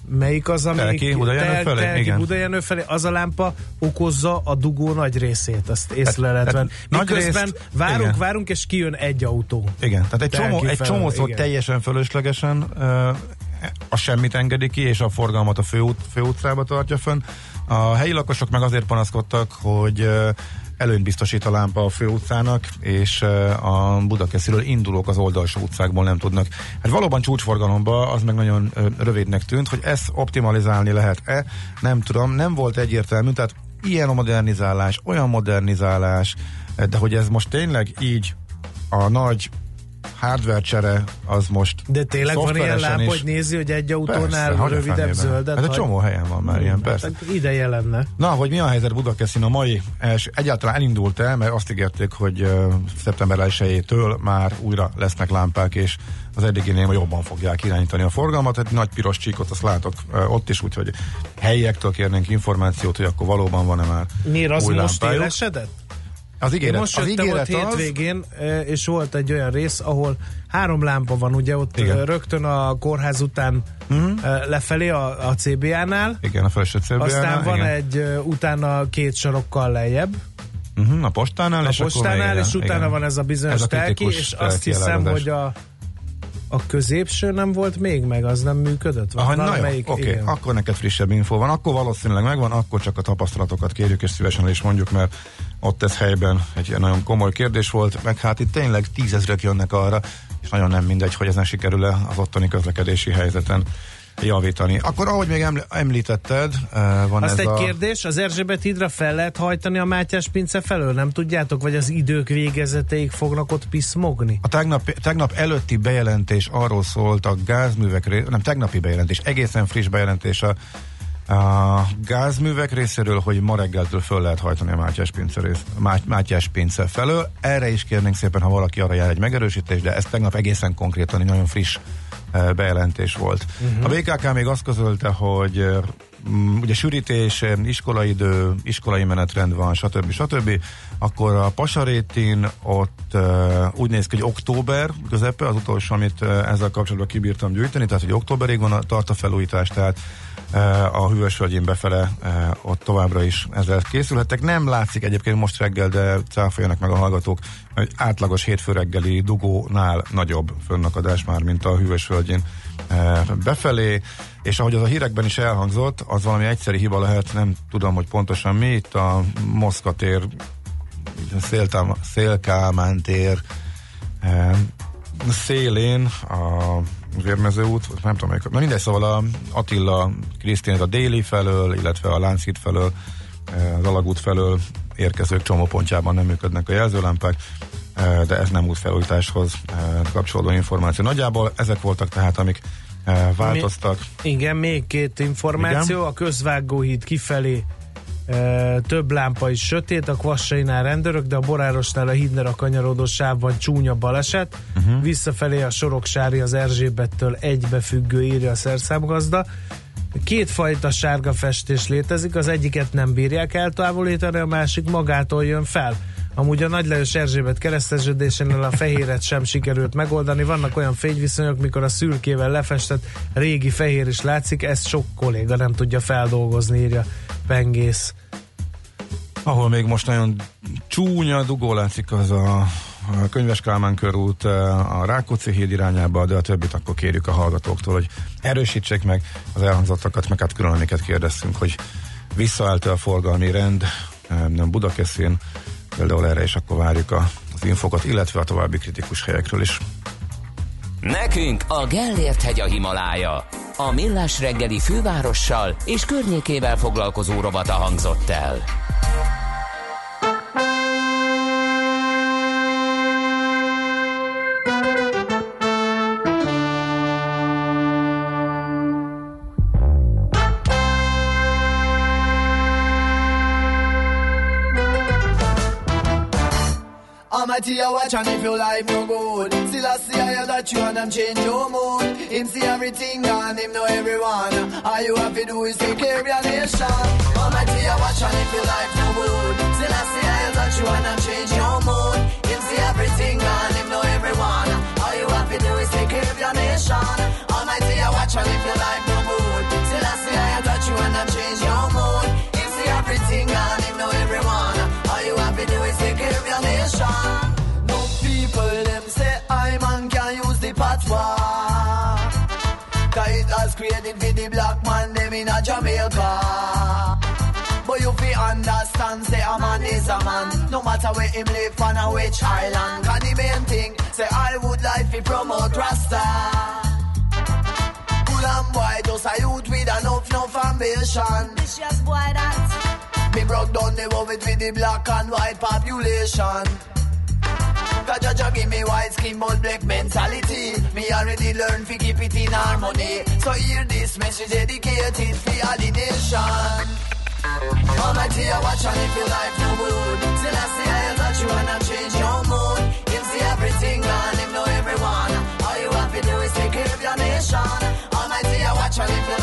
melyik az, ami Telki, Budajenő felé? Telki, Igen. Budajenő felé, az a lámpa okozza a dugó nagy részét, azt észre lehet hát venni. nagy Miközben részt- várunk, igen. várunk, és kijön egy autó. Igen, tehát egy Telki csomó, egy csomószor igen. teljesen fölöslegesen a semmit engedi ki, és a forgalmat a főút, főutcába tartja fönn. A helyi lakosok meg azért panaszkodtak, hogy előnyt biztosít a lámpa a főutcának, és ö, a Budakesziről indulók az oldalsó utcákból nem tudnak. Hát valóban csúcsforgalomba az meg nagyon rövidnek tűnt, hogy ezt optimalizálni lehet-e, nem tudom, nem volt egyértelmű, tehát ilyen a modernizálás, olyan modernizálás, de hogy ez most tényleg így a nagy hardware csere az most De tényleg van ilyen lámpa, is- hogy nézi, hogy egy autónál Persze, rövidebb zöldet Hát egy csomó helyen van már ilyen, persze. Hát ideje lenne. Na, hogy mi a helyzet Budakeszin a mai első, egyáltalán elindult el, mert azt ígérték, hogy uh, szeptember 1-től már újra lesznek lámpák, és az eddiginél jobban fogják irányítani a forgalmat. Egy nagy piros csíkot azt látok uh, ott is, úgyhogy helyiektől kérnénk információt, hogy akkor valóban van-e már Miért az most élesedett? Az Én ígéret, most az jöttem ott az, hétvégén, e, és volt egy olyan rész, ahol három lámpa van, ugye ott Igen. rögtön a kórház után uh-huh. lefelé a, a CBA-nál, igen, a felső célből. aztán van igen. egy utána két sarokkal lejjebb, Uh-huh, a postánál, a és postánál, és utána igen. van ez a bizonyos Ez a telki, és azt hiszem, hogy a a középső nem volt még meg, az nem működött? Vagy Aha, na jó, oké, igen. akkor neked frissebb info van, akkor valószínűleg megvan, akkor csak a tapasztalatokat kérjük, és szívesen is mondjuk, mert ott ez helyben egy nagyon komoly kérdés volt, meg hát itt tényleg tízezrek jönnek arra, és nagyon nem mindegy, hogy ezen sikerül-e az ottani közlekedési helyzeten javítani. Akkor ahogy még eml- említetted, eh, van Azt ez egy a... kérdés, az Erzsébet hídra fel lehet hajtani a Mátyás pince felől, nem tudjátok? Vagy az idők végezeteig fognak ott piszmogni? A tegnap, tegnap előtti bejelentés arról szólt a gázművek, nem tegnapi bejelentés, egészen friss bejelentés a, a gázművek részéről, hogy ma reggeltől föl lehet hajtani a Mátyás pince, rész, Má- Mátyás pince felől. Erre is kérnénk szépen, ha valaki arra jár egy megerősítés, de ez tegnap egészen konkrétan egy nagyon friss bejelentés volt. Uh-huh. A BKK még azt közölte, hogy ugye sűrítés, iskolaidő, iskolai menetrend van, stb. stb. Akkor a Pasarétin ott úgy néz ki, hogy október közepe, az utolsó, amit ezzel kapcsolatban kibírtam gyűjteni, tehát hogy októberig van a, tart a felújítás, tehát a Hűvösvölgyén befele uh, ott továbbra is ezzel készülhettek. Nem látszik egyébként most reggel, de cáfoljanak meg a hallgatók, hogy átlagos hétfő reggeli dugónál nagyobb fönnakadás már, mint a Hűvösvölgyén uh, befelé, és ahogy az a hírekben is elhangzott, az valami egyszeri hiba lehet, nem tudom, hogy pontosan mi, itt a Moszkva tér Szélkálmán tér eh, szélén a Vérmező út, nem tudom melyik, na mindegy, szóval a Attila Krisztin a déli felől, illetve a Lánchíd felől, eh, az Alagút felől érkezők csomópontjában nem működnek a jelzőlámpák, eh, de ez nem útfelújításhoz eh, kapcsolódó információ. Nagyjából ezek voltak tehát, amik változtak. Igen, még két információ. Igen. A közvágóhíd kifelé e, több lámpa is sötét, a Kvassainál rendőrök, de a Borárosnál a hídner a kanyarodó sávban csúnya baleset. Uh-huh. Visszafelé a Soroksári az Erzsébettől egybefüggő írja a szerszámgazda. Kétfajta sárga festés létezik, az egyiket nem bírják eltávolítani, a másik magától jön fel. Amúgy a Nagy Lajos Erzsébet kereszteződésénél a fehéret sem sikerült megoldani. Vannak olyan fényviszonyok, mikor a szürkével lefestett régi fehér is látszik, ezt sok kolléga nem tudja feldolgozni, írja Pengész. Ahol még most nagyon csúnya dugó látszik, az a, a Könyves Kálmán körút eh, a Rákóczi híd irányába, de a többit akkor kérjük a hallgatóktól, hogy erősítsék meg az elhangzottakat, meg hát külön amiket kérdeztünk, hogy visszaállt a forgalmi rend, eh, nem Budakeszin, például erre is akkor várjuk a, az infokat, illetve a további kritikus helyekről is. Nekünk a Gellért hegy a Himalája. A Millás reggeli fővárossal és környékével foglalkozó rovata hangzott el. Almighty, I watch and if your life no good. Still I see I that you and them change your mood. Him see everything and him know everyone. All you have to do is take care of your nation. Almighty, I watch and if your life no good. Still I see I that you and them change your mood. Him see everything and him know everyone. All you have to do is take care of your nation. Almighty, I watch and if your life created for the black man, them in a Jamaica. But you fi understand, say a man is a man No matter where him live on a which island Cause the main thing, say I would like fi promote Rasta Cool and boy, just a youth with enough, enough ambition Vicious boy that. Me broke down the world with the black and white population Cause Jaja give me white skin but black mentality. Me already learned to keep it in harmony. So hear this message dedicated fi all the nation. Almighty, I watch and if your life no good Still I see I that you wanna change your mood. Him see everything and him know everyone. All you have to do is take care of your nation. Almighty, I watch and if your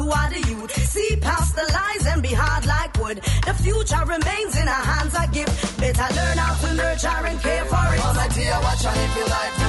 who are the youth. See past the lies and be hard like wood. The future remains in our hands. I give. Better learn how to nurture and care for it. Almighty, I watch and if your life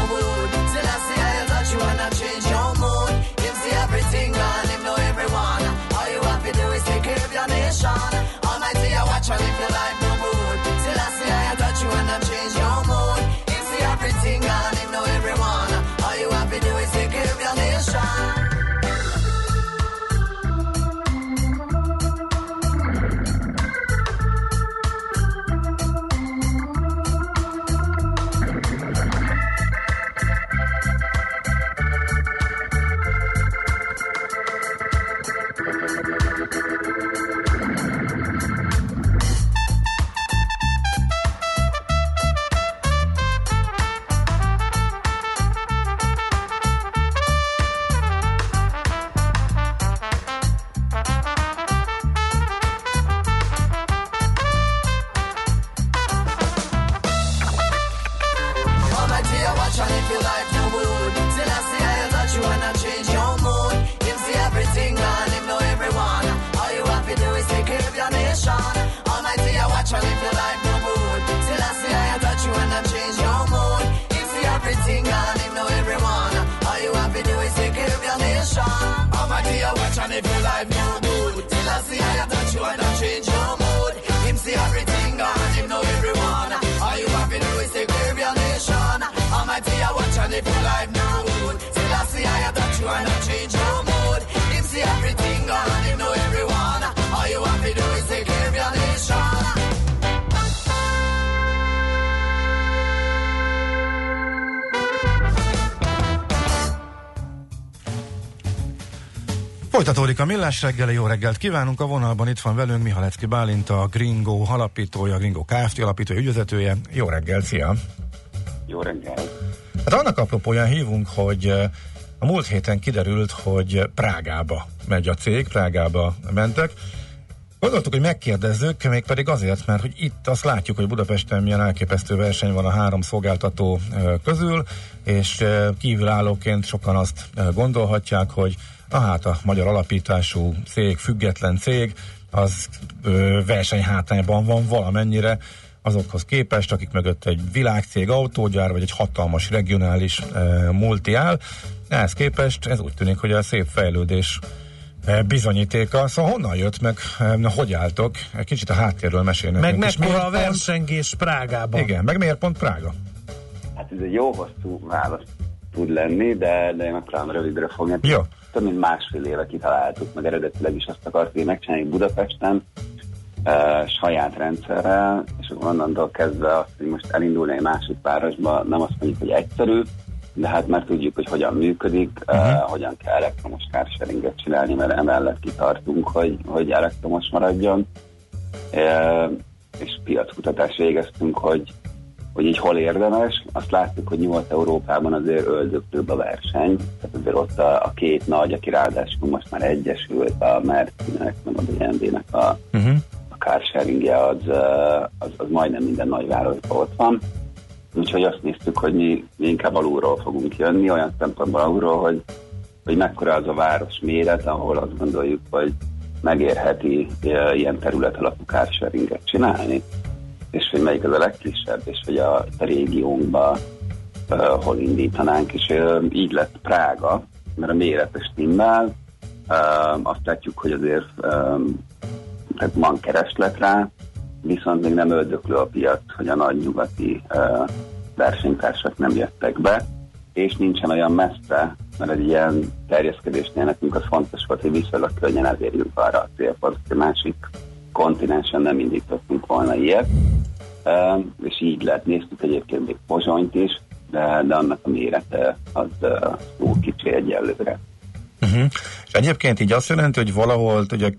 a millás reggeli, jó reggelt kívánunk. A vonalban itt van velünk Mihalecki Bálint, a Gringo alapítója, a Gringo Kft. alapítója, ügyvezetője. Jó reggelt, szia! Jó reggel. Hát annak apropóján hívunk, hogy a múlt héten kiderült, hogy Prágába megy a cég, Prágába mentek. Gondoltuk, hogy megkérdezzük, mégpedig azért, mert hogy itt azt látjuk, hogy Budapesten milyen elképesztő verseny van a három szolgáltató közül, és kívülállóként sokan azt gondolhatják, hogy na hát a magyar alapítású cég, független cég, az ö, versenyhátrányban van valamennyire azokhoz képest, akik mögött egy világcég autógyár, vagy egy hatalmas regionális e, multi áll. Ehhez képest ez úgy tűnik, hogy a szép fejlődés bizonyítéka. Szóval honnan jött, meg e, hogy álltok? Egy kicsit a háttérről mesélnek. Meg mekkora a miért pont- versengés Prágában. Igen, meg miért pont Prága? Hát ez egy jó hosszú válasz tud lenni, de, de én megpróbálom rövidre fogni. Jó. Több mint másfél éve kitaláltuk, meg eredetileg is azt akartuk megcsinálni Budapesten, e, saját rendszerrel, és akkor onnantól kezdve azt, hogy most elindulni egy másik városba, nem azt mondjuk, hogy egyszerű, de hát már tudjuk, hogy hogyan működik, uh-huh. uh, hogyan kell elektromos carsharinget csinálni, mert emellett kitartunk, hogy, hogy elektromos maradjon. E, és piackutatást végeztünk, hogy, hogy így hol érdemes. Azt láttuk, hogy Nyugat-Európában azért öldöklőbb a verseny, tehát azért ott a, a két nagy, aki ráadásul most már egyesült, a Mercinek, meg a BMW-nek a, Uh-huh. a carsharingje az, uh, az, az majdnem minden nagyvárosban ott van. Úgyhogy azt néztük, hogy mi, mi inkább alulról fogunk jönni, olyan szempontból alulról, hogy, hogy mekkora az a város méret, ahol azt gondoljuk, hogy megérheti ilyen terület alapú carsharinget csinálni, és hogy melyik az a legkisebb, és hogy a, a régiónkban uh, hol indítanánk, és uh, így lett Prága, mert a méretes stimmel, azt látjuk, hogy azért tehát van kereslet rá, viszont még nem öldöklő a piac, hogy a nagy nyugati versenytársak nem jöttek be, és nincsen olyan messze, mert egy ilyen terjeszkedésnél nekünk az fontos volt, hogy viszonylag könnyen elérjünk arra a célpont, hogy másik kontinensen nem indítottunk volna ilyet. És így lett, néztük egyébként még Pozsonyt is, de, de annak a mérete az uh, túl kicsi egyelőre. Uh-huh. És egyébként így azt jelenti, hogy valahol ugye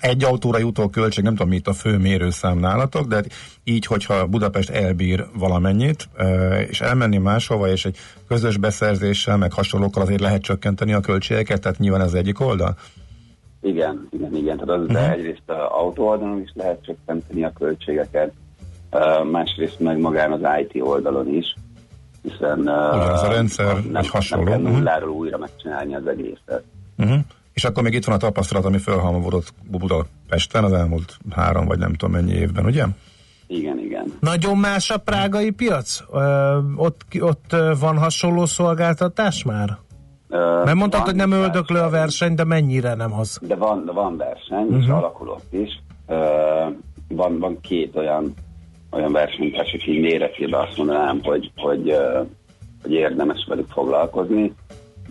egy autóra jutó költség, nem tudom, mit a fő mérőszám nálatok, de így, hogyha Budapest elbír valamennyit, és elmenni máshova, és egy közös beszerzéssel, meg hasonlókkal azért lehet csökkenteni a költségeket, tehát nyilván ez egyik oldal? Igen, igen, igen. Tehát az, de Mhm. egyrészt a autó oldalon is lehet csökkenteni a költségeket, másrészt meg magán az IT oldalon is, hiszen Ugyanaz a rendszer, nem, vagy hasonló. nem kell Mhm. nulláról újra megcsinálni az egészet. Uh-huh. És akkor még itt van a tapasztalat, ami felhalmozódott Budapesten az elmúlt három vagy nem tudom mennyi évben, ugye? Igen, igen. Nagyon más a prágai piac? Ö, ott, ott ö, van hasonló szolgáltatás már? Mert mondtad, hogy nem öldöklő a verseny, de mennyire nem az? De van, de van verseny, uh-huh. és alakul ott is. Uh, van, van két olyan, olyan versenytárs, aki így méretében azt mondanám, hogy, hogy, hogy érdemes velük foglalkozni,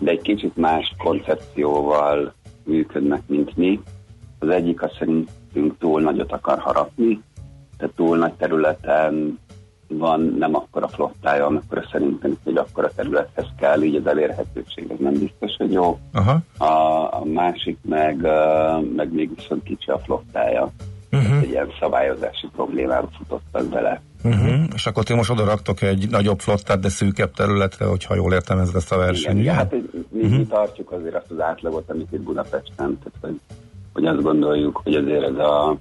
de egy kicsit más koncepcióval működnek, mint mi. Az egyik az szerintünk túl nagyot akar harapni, tehát túl nagy területen van nem akkora flottája, amikor szerintem egy akkora területhez kell, így az elérhetőség az nem biztos, hogy jó. Aha. A, a másik meg, meg még viszont kicsi a flottája. Uh-huh. Egy ilyen szabályozási problémába futottak bele. Uh-huh. És akkor ti most oda raktok egy nagyobb flottát, de szűkebb területre, hogyha jól értem ez lesz a verseny, Igen, igen, hát mi, uh-huh. tartjuk azért azt az átlagot, amit itt Budapesten, tehát hogy, hogy azt gondoljuk, hogy azért ez a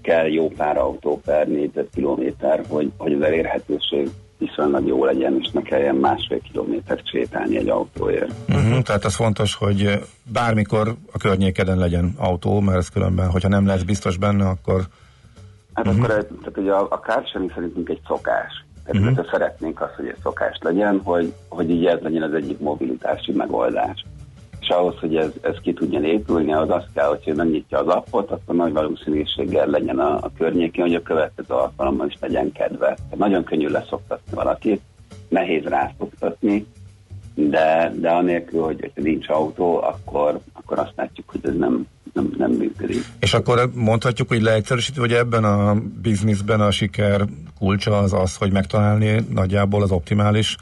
kell jó pár autó per négyzetkilométer, hogy, hogy az elérhetőség viszonylag jó legyen, és ne kelljen másfél kilométert sétálni egy autóért. Uh-huh. Tehát az fontos, hogy bármikor a környékeden legyen autó, mert ez különben, hogyha nem lesz biztos benne, akkor Hát uh-huh. akkor tehát ugye a, a carsharing szerintünk egy szokás. Tehát uh-huh. szeretnénk azt, hogy egy szokás legyen, hogy, hogy így ez legyen az egyik mobilitási megoldás. És ahhoz, hogy ez, ez ki tudjon épülni, az azt kell, hogyha megnyitja az appot, akkor nagy valószínűséggel legyen a, a környékén, hogy a következő alkalommal is legyen kedve. Tehát nagyon könnyű leszoktatni valakit, nehéz rászoktatni, de, de anélkül, hogy, hogy nincs autó, akkor, akkor azt látjuk, hogy ez nem, nem, nem működik. És akkor mondhatjuk, hogy leegyszerűsítve, hogy ebben a bizniszben a siker kulcsa az az, hogy megtalálni nagyjából az optimális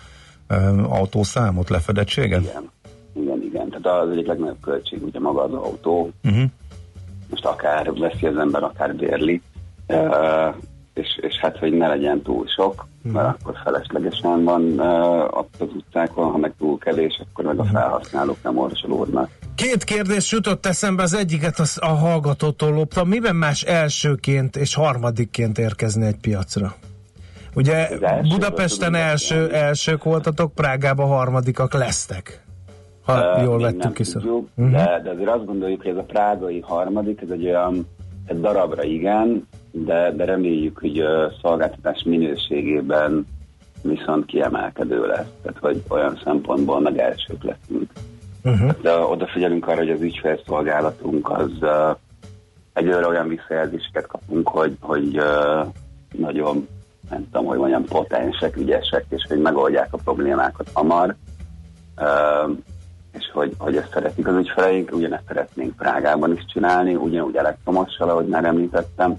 um, autószámot, lefedettséget? Igen, igen, igen. Tehát az egyik legnagyobb költség ugye maga az autó. Uh-huh. Most akár veszi az ember, akár bérli. Uh, és, és hát, hogy ne legyen túl sok, mert akkor feleslegesen van uh, az utcákon, ha meg túl kevés, akkor meg a felhasználók nem orsolódnak. Két kérdés jutott eszembe, az egyiket az a hallgatótól loptam. Miben más elsőként és harmadikként érkezni egy piacra? Ugye elsőből Budapesten első, elsők voltatok, Prágában harmadikak lesztek. Ha Uh, jól vettük ki. tudjuk, de, de azért azt gondoljuk, hogy ez a prágai harmadik, ez egy olyan egy darabra igen, de, de reméljük, hogy uh, szolgáltatás minőségében viszont kiemelkedő lesz. Tehát, hogy olyan szempontból meg elsők leszünk. Uh-huh. De odafigyelünk arra, hogy az ügyfélszolgálatunk az uh, egyőre olyan visszajelzéseket kapunk, hogy, hogy uh, nagyon nem tudom, hogy mondjam, potensek, ügyesek, és hogy megoldják a problémákat hamar. Uh, és hogy, hogy ezt szeretik az ügyfeleink, ugyanezt szeretnénk Prágában is csinálni, ugyanúgy elektromossal, ahogy már említettem,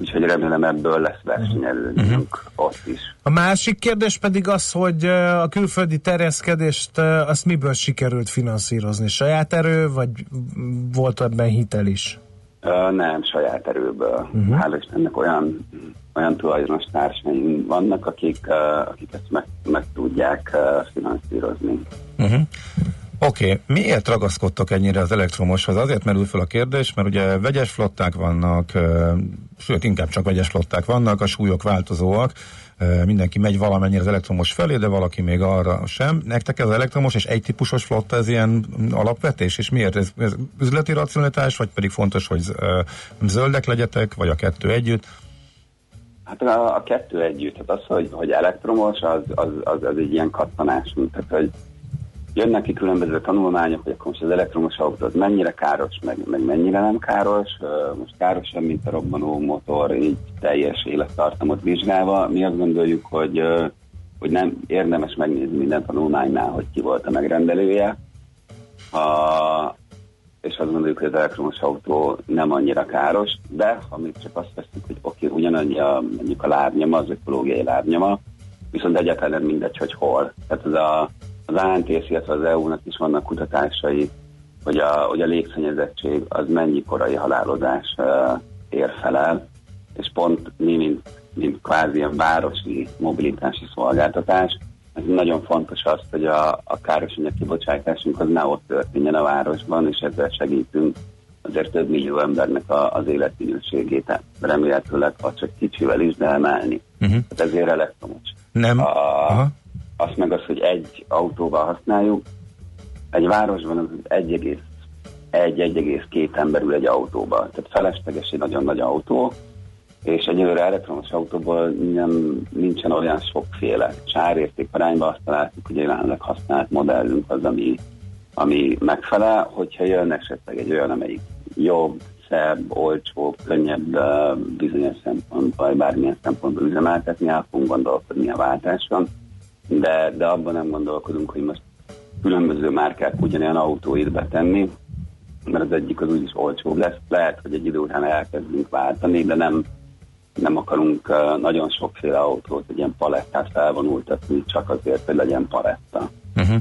úgyhogy remélem ebből lesz versenyelőnyünk uh-huh. ott is. A másik kérdés pedig az, hogy ö, a külföldi terjeszkedést ö, azt miből sikerült finanszírozni? Saját erő, vagy volt ebben hitel is? Uh, nem, saját erőből. Uh-huh. Hála Istennek olyan, olyan tulajdonos társaim vannak, akik, uh, akik ezt meg, meg tudják uh, finanszírozni. Uh-huh. Oké, okay. miért ragaszkodtok ennyire az elektromoshoz? Azért merül fel a kérdés, mert ugye vegyes flották vannak, sőt, inkább csak vegyes flották vannak, a súlyok változóak, mindenki megy valamennyire az elektromos felé, de valaki még arra sem. Nektek ez az elektromos és egy típusos flotta, ez ilyen alapvetés, és miért? Ez, ez üzleti racionalitás, vagy pedig fontos, hogy zöldek legyetek, vagy a kettő együtt? Hát a, a kettő együtt, tehát az, hogy, hogy elektromos, az, az, az, az egy ilyen kattanás, mint tehát, hogy jönnek ki különböző tanulmányok, hogy akkor most az elektromos autó az mennyire káros, meg, meg mennyire nem káros. Most károsabb, mint a robbanó motor, így teljes élettartamot vizsgálva. Mi azt gondoljuk, hogy, hogy nem érdemes megnézni minden tanulmánynál, hogy ki volt a megrendelője. A, és azt gondoljuk, hogy az elektromos autó nem annyira káros, de ha még csak azt veszünk, hogy oké, ugyanannyi a, mondjuk a lábnyoma, az ökológiai lábnyoma, viszont egyáltalán nem mindegy, hogy hol. Tehát az, a, az ANTS, illetve az EU-nak is vannak kutatásai, hogy a, hogy a légszennyezettség az mennyi korai halálozás ér felel, és pont mi, mint, mint kvázi ilyen városi mobilitási szolgáltatás, ez nagyon fontos az, hogy a, a károsanyag kibocsátásunk az ne ott történjen a városban, és ezzel segítünk azért több millió embernek a, az életminőségét, remélhetőleg ha csak kicsivel is, de emelni. Uh-huh. Tehát ezért elektromos. Nem? A, Aha. Azt meg az, hogy egy autóval használjuk, egy városban az 1,1-1,2 ember ül egy autóba. Tehát felesleges egy nagyon nagy autó, és egyelőre elektromos autóból nem, nincsen olyan sokféle csárértékarányban azt találtuk, hogy jelenleg használt modellünk az, ami, ami megfelel, hogyha jön esetleg egy olyan, amelyik jobb, szebb, olcsóbb, könnyebb bizonyos szempontból, bármilyen szempontból üzemeltetni, el fogunk gondolkodni a váltáson, de, de abban nem gondolkodunk, hogy most különböző márkák ugyanolyan autóit betenni, mert az egyik az úgyis olcsóbb lesz. Lehet, hogy egy idő után elkezdünk váltani, de nem, nem akarunk nagyon sokféle autót, egy ilyen palettát felvonultatni, csak azért, hogy legyen paletta. Uh-huh.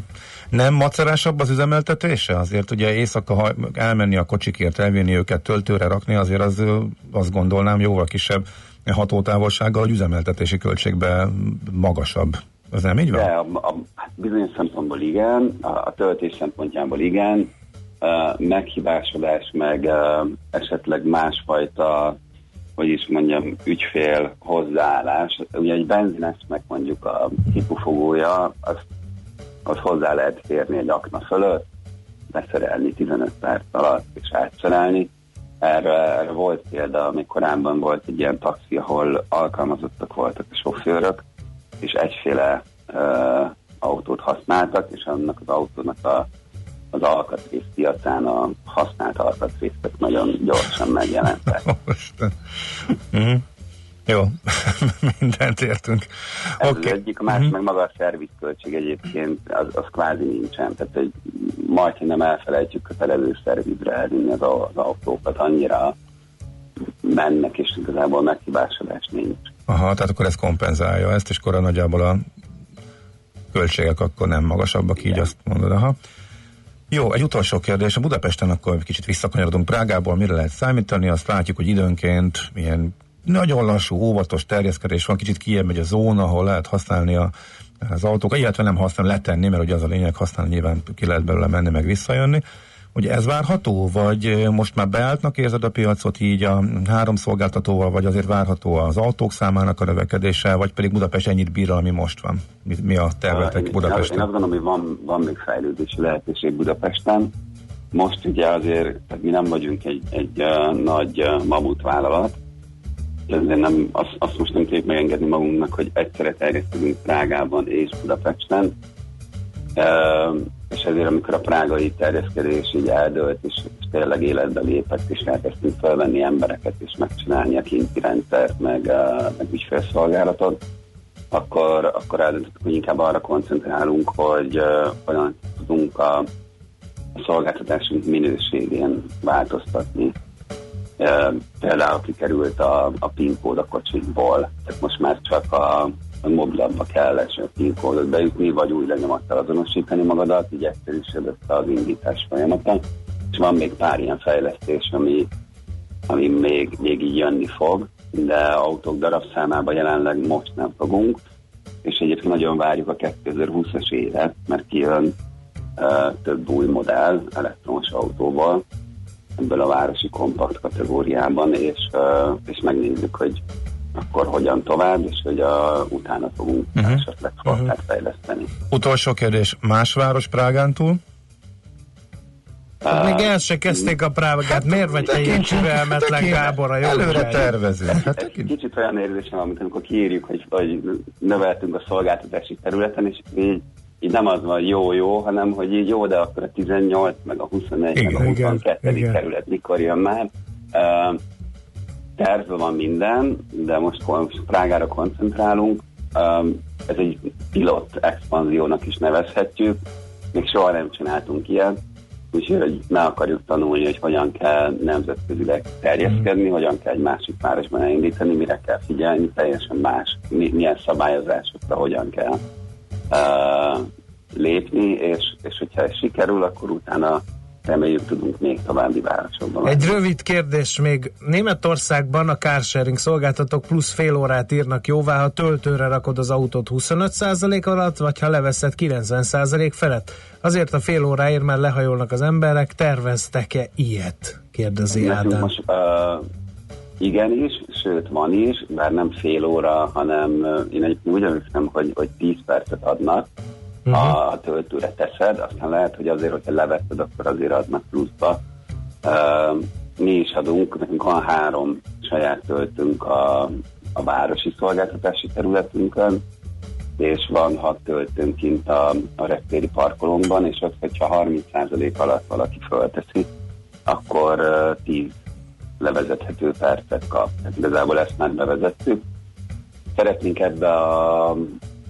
Nem macerásabb az üzemeltetése? Azért ugye éjszaka ha elmenni a kocsikért, elvinni őket töltőre rakni, azért az, azt gondolnám jóval kisebb hatótávolsággal, hogy üzemeltetési költségbe magasabb. Az nem így van? De a, a, hát bizonyos szempontból igen, a, a töltés szempontjából igen, uh, meghibásodás, meg uh, esetleg másfajta, hogy is mondjam, ügyfél hozzáállás. Ugye egy benzinesnek mondjuk a kipufogója, az, az hozzá lehet férni egy akna fölött, beszerelni 15 perc alatt és átszerelni. Erre, erre volt példa, amikor korábban volt egy ilyen taxi, ahol alkalmazottak voltak a sofőrök, és egyféle uh, autót használtak, és annak az autónak a, az alkatrész piacán a használt alkatrészek nagyon gyorsan megjelentek. uh-huh. Jó, mindent értünk. Ez okay. az egyik, a másik uh-huh. meg maga a szervizköltség egyébként, az, az kvázi nincsen. Tehát, hogy majd nem elfelejtjük kötelező szervizre elvinni az, az autókat, annyira mennek, és igazából meghibásodás nincs. Aha, tehát akkor ez kompenzálja ezt, és akkor nagyjából a költségek akkor nem magasabbak, így azt mondod, aha. Jó, egy utolsó kérdés. A Budapesten akkor kicsit visszakanyarodunk Prágából, mire lehet számítani? Azt látjuk, hogy időnként ilyen nagyon lassú, óvatos terjeszkedés van, kicsit kijebb megy a zóna, ahol lehet használni a, az autókat, illetve nem használni, letenni, mert ugye az a lényeg használni, nyilván ki lehet belőle menni, meg visszajönni. Ugye ez várható, vagy most már beálltnak érzed a piacot így a három szolgáltatóval, vagy azért várható az autók számának a növekedése, vagy pedig Budapest ennyit bír, ami most van? Mi, mi a tervetek Én- Budapesten? Én azt gondolom, hogy van, van még fejlődési lehetőség Budapesten. Most ugye azért, tehát mi nem vagyunk egy, egy uh, nagy uh, mamut vállalat, ezért nem, azt, azt most nem tudjuk megengedni magunknak, hogy egyszerre terjesztünk Prágában és Budapesten. És ezért, amikor a prágai terjeszkedés így eldőlt, és, és tényleg életbe lépett, és elkezdtünk felvenni embereket, és megcsinálni a kinti rendszert, meg, uh, meg ügyfélszolgálatot, akkor, akkor eldöntöttük, hogy inkább arra koncentrálunk, hogy uh, olyan tudunk a, a szolgáltatásunk minőségén változtatni. Uh, például kikerült a, a PIN kód a kocsikból, tehát most már csak a, a mobilabba kell a PIN kódot bejutni, vagy új lenyomattal azonosítani magadat, így egyszerűsödött az indítás folyamata. És van még pár ilyen fejlesztés, ami, ami még, még így jönni fog, de autók darabszámában jelenleg most nem fogunk, és egyébként nagyon várjuk a 2020-as évet, mert kijön ö, több új modell elektromos autóval ebből a városi kompakt kategóriában, és, ö, és megnézzük, hogy akkor hogyan tovább, és hogy a, utána fogunk uh-huh. esetleg szolgát fejleszteni. Utolsó kérdés, más város Prágán túl? Hát még el se kezdték a právagát, miért vagy te ilyen türelmetlen Gábor a jó Előre tervezünk. Hát, Egy kicsit olyan érzésem, amit amikor kiírjuk, hogy, hogy növeltünk a szolgáltatási területen, és így, így nem az van jó-jó, hanem hogy így jó, de akkor a 18, meg a 21, Igen, meg a igen, 22. igen. kerület mikor jön már. Uh, tervben van minden, de most, most Prágára koncentrálunk. Ez egy pilot expanziónak is nevezhetjük. Még soha nem csináltunk ilyet. Úgyhogy hogy meg akarjuk tanulni, hogy hogyan kell nemzetközileg terjeszkedni, hogyan kell egy másik városban elindítani, mire kell figyelni, teljesen más, mi, milyen szabályozásokra hogyan kell uh, lépni, és, és hogyha ez sikerül, akkor utána reméljük tudunk még további városokban. Egy rövid kérdés még. Németországban a carsharing szolgáltatók plusz fél órát írnak jóvá, ha töltőre rakod az autót 25% alatt, vagy ha leveszed 90% felett. Azért a fél óráért már lehajolnak az emberek, terveztek-e ilyet? Kérdezi Nekünk Ádám. most uh, igenis, sőt van is, bár nem fél óra, hanem uh, én úgy emlékszem, hogy, hogy 10 percet adnak, uh-huh. a töltőre teszed, aztán lehet, hogy azért, hogyha levetted, akkor azért adnak pluszba. Uh, mi is adunk, nekünk van három saját töltünk a, a városi szolgáltatási területünkön, és van hat töltőnk kint a, a reptéri parkolónkban, és ott, hogyha 30% alatt valaki fölteszi, akkor uh, 10 levezethető percet kap. Tehát igazából ezt már bevezettük. Szeretnénk ebbe a,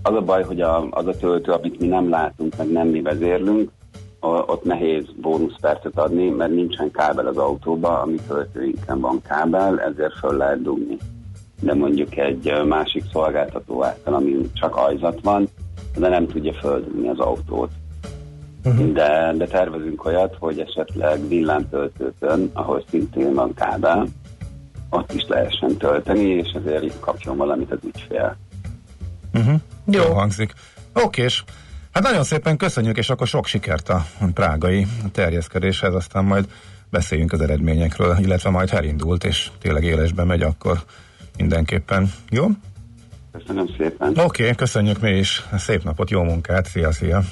az a baj, hogy a, az a töltő, amit mi nem látunk, meg nem mi vezérlünk, ott nehéz bónuszpercet adni, mert nincsen kábel az autóba, a mi töltőinken van kábel, ezért föl lehet dugni. De mondjuk egy másik szolgáltató által, ami csak ajzat van, de nem tudja földugni az autót. Uh-huh. De, de tervezünk olyat, hogy esetleg villámtöltőkön, ahol szintén van kábel, ott is lehessen tölteni, és ezért kapjon valamit az ügyfél. uh-huh. Jó. Jó hangzik. Okés. Hát nagyon szépen köszönjük, és akkor sok sikert a prágai terjeszkedéshez, aztán majd beszéljünk az eredményekről, illetve majd ha elindult, és tényleg élesbe megy, akkor mindenképpen. Jó? Köszönöm szépen. Oké, okay, köszönjük mi is. Szép napot, jó munkát. Szia, szia.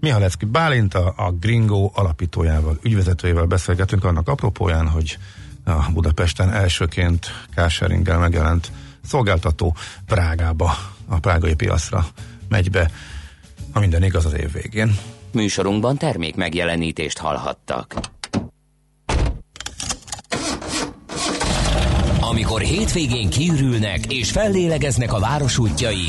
Mihalecki Bálint, a, a Gringo alapítójával, ügyvezetőjével beszélgetünk annak apropóján, hogy a Budapesten elsőként carsharinggel megjelent szolgáltató Prágába, a prágai piacra megy be, ha minden igaz az év végén. Műsorunkban termék megjelenítést hallhattak. Amikor hétvégén kiürülnek és fellélegeznek a város útjai,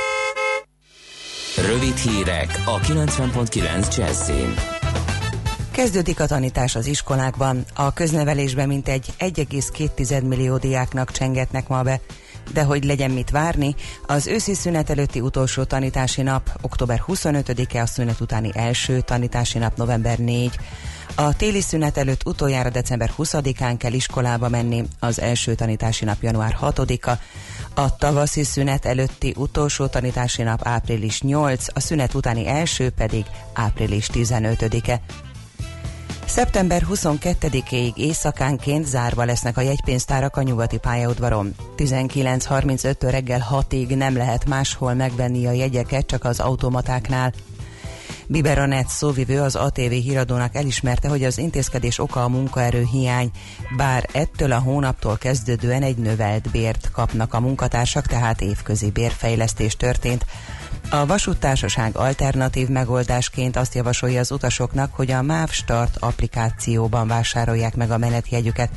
Rövid hírek a 90.9 Jazzin. Kezdődik a tanítás az iskolákban. A köznevelésben mintegy 1,2 millió diáknak csengetnek ma be. De hogy legyen mit várni, az őszi szünet előtti utolsó tanítási nap, október 25-e a szünet utáni első tanítási nap, november 4. A téli szünet előtt utoljára december 20-án kell iskolába menni, az első tanítási nap január 6-a, a tavaszi szünet előtti utolsó tanítási nap április 8, a szünet utáni első pedig április 15-e. Szeptember 22-ig éjszakánként zárva lesznek a jegypénztárak a nyugati pályaudvaron. 19.35-től reggel 6-ig nem lehet máshol megvenni a jegyeket, csak az automatáknál. Biberonet szóvivő az ATV híradónak elismerte, hogy az intézkedés oka a munkaerő hiány, bár ettől a hónaptól kezdődően egy növelt bért kapnak a munkatársak, tehát évközi bérfejlesztés történt. A vasúttársaság alternatív megoldásként azt javasolja az utasoknak, hogy a MÁV Start applikációban vásárolják meg a menetjegyüket.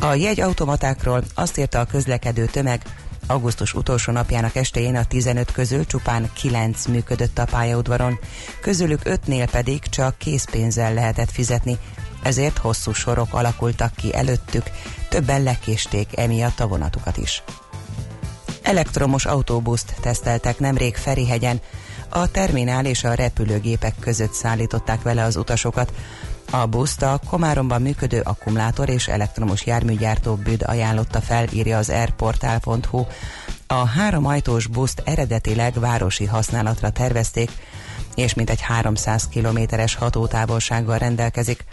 A jegyautomatákról azt írta a közlekedő tömeg, Augusztus utolsó napjának estéjén a 15 közül csupán 9 működött a pályaudvaron, közülük 5-nél pedig csak készpénzzel lehetett fizetni, ezért hosszú sorok alakultak ki előttük, többen lekésték emiatt a vonatukat is. Elektromos autóbuszt teszteltek nemrég Ferihegyen, a terminál és a repülőgépek között szállították vele az utasokat. A buszt a Komáromban működő akkumulátor és elektromos járműgyártó Büd ajánlotta fel, írja az airportál.hu. A három ajtós buszt eredetileg városi használatra tervezték, és mintegy 300 kilométeres hatótávolsággal rendelkezik.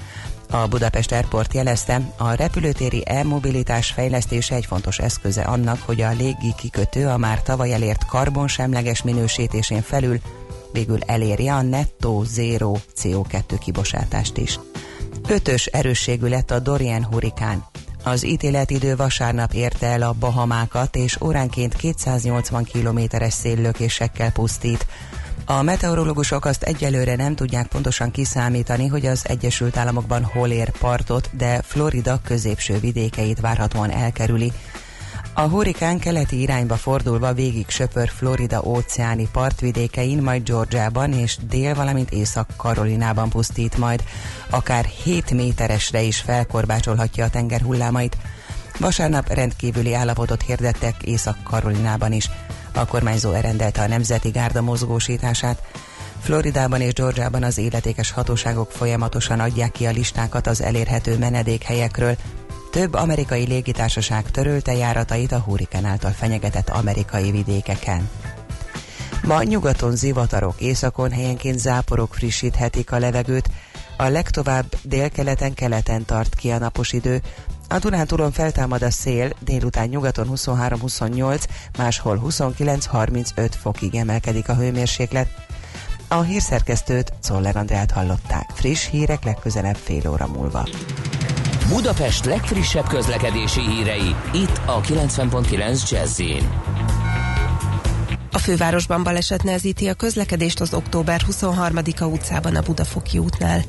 A Budapest Airport jelezte, a repülőtéri e-mobilitás fejlesztése egy fontos eszköze annak, hogy a légi kikötő a már tavaly elért karbonsemleges minősítésén felül végül elérje a nettó zéró CO2 kibocsátást is. Ötös erősségű lett a Dorian hurikán. Az ítéletidő vasárnap érte el a Bahamákat, és óránként 280 kilométeres széllökésekkel pusztít. A meteorológusok azt egyelőre nem tudják pontosan kiszámítani, hogy az Egyesült Államokban hol ér partot, de Florida középső vidékeit várhatóan elkerüli. A hurikán keleti irányba fordulva végig söpör Florida óceáni partvidékein, majd Georgiában és dél, valamint Észak-Karolinában pusztít majd. Akár 7 méteresre is felkorbácsolhatja a tenger hullámait. Vasárnap rendkívüli állapotot hirdettek Észak-Karolinában is. A kormányzó elrendelte a Nemzeti Gárda mozgósítását. Floridában és Georgiában az életékes hatóságok folyamatosan adják ki a listákat az elérhető menedékhelyekről. Több amerikai légitársaság törölte járatait a hurrikán által fenyegetett amerikai vidékeken. Ma nyugaton zivatarok, északon helyenként záporok frissíthetik a levegőt, a legtovább délkeleten keleten tart ki a napos idő, a Dunántúlon feltámad a szél, délután nyugaton 23-28, máshol 29-35 fokig emelkedik a hőmérséklet. A hírszerkesztőt Czoller Andrát hallották. Friss hírek legközelebb fél óra múlva. Budapest legfrissebb közlekedési hírei, itt a 90.9 jazz A fővárosban baleset nehezíti a közlekedést az október 23-a utcában a Budafoki útnál.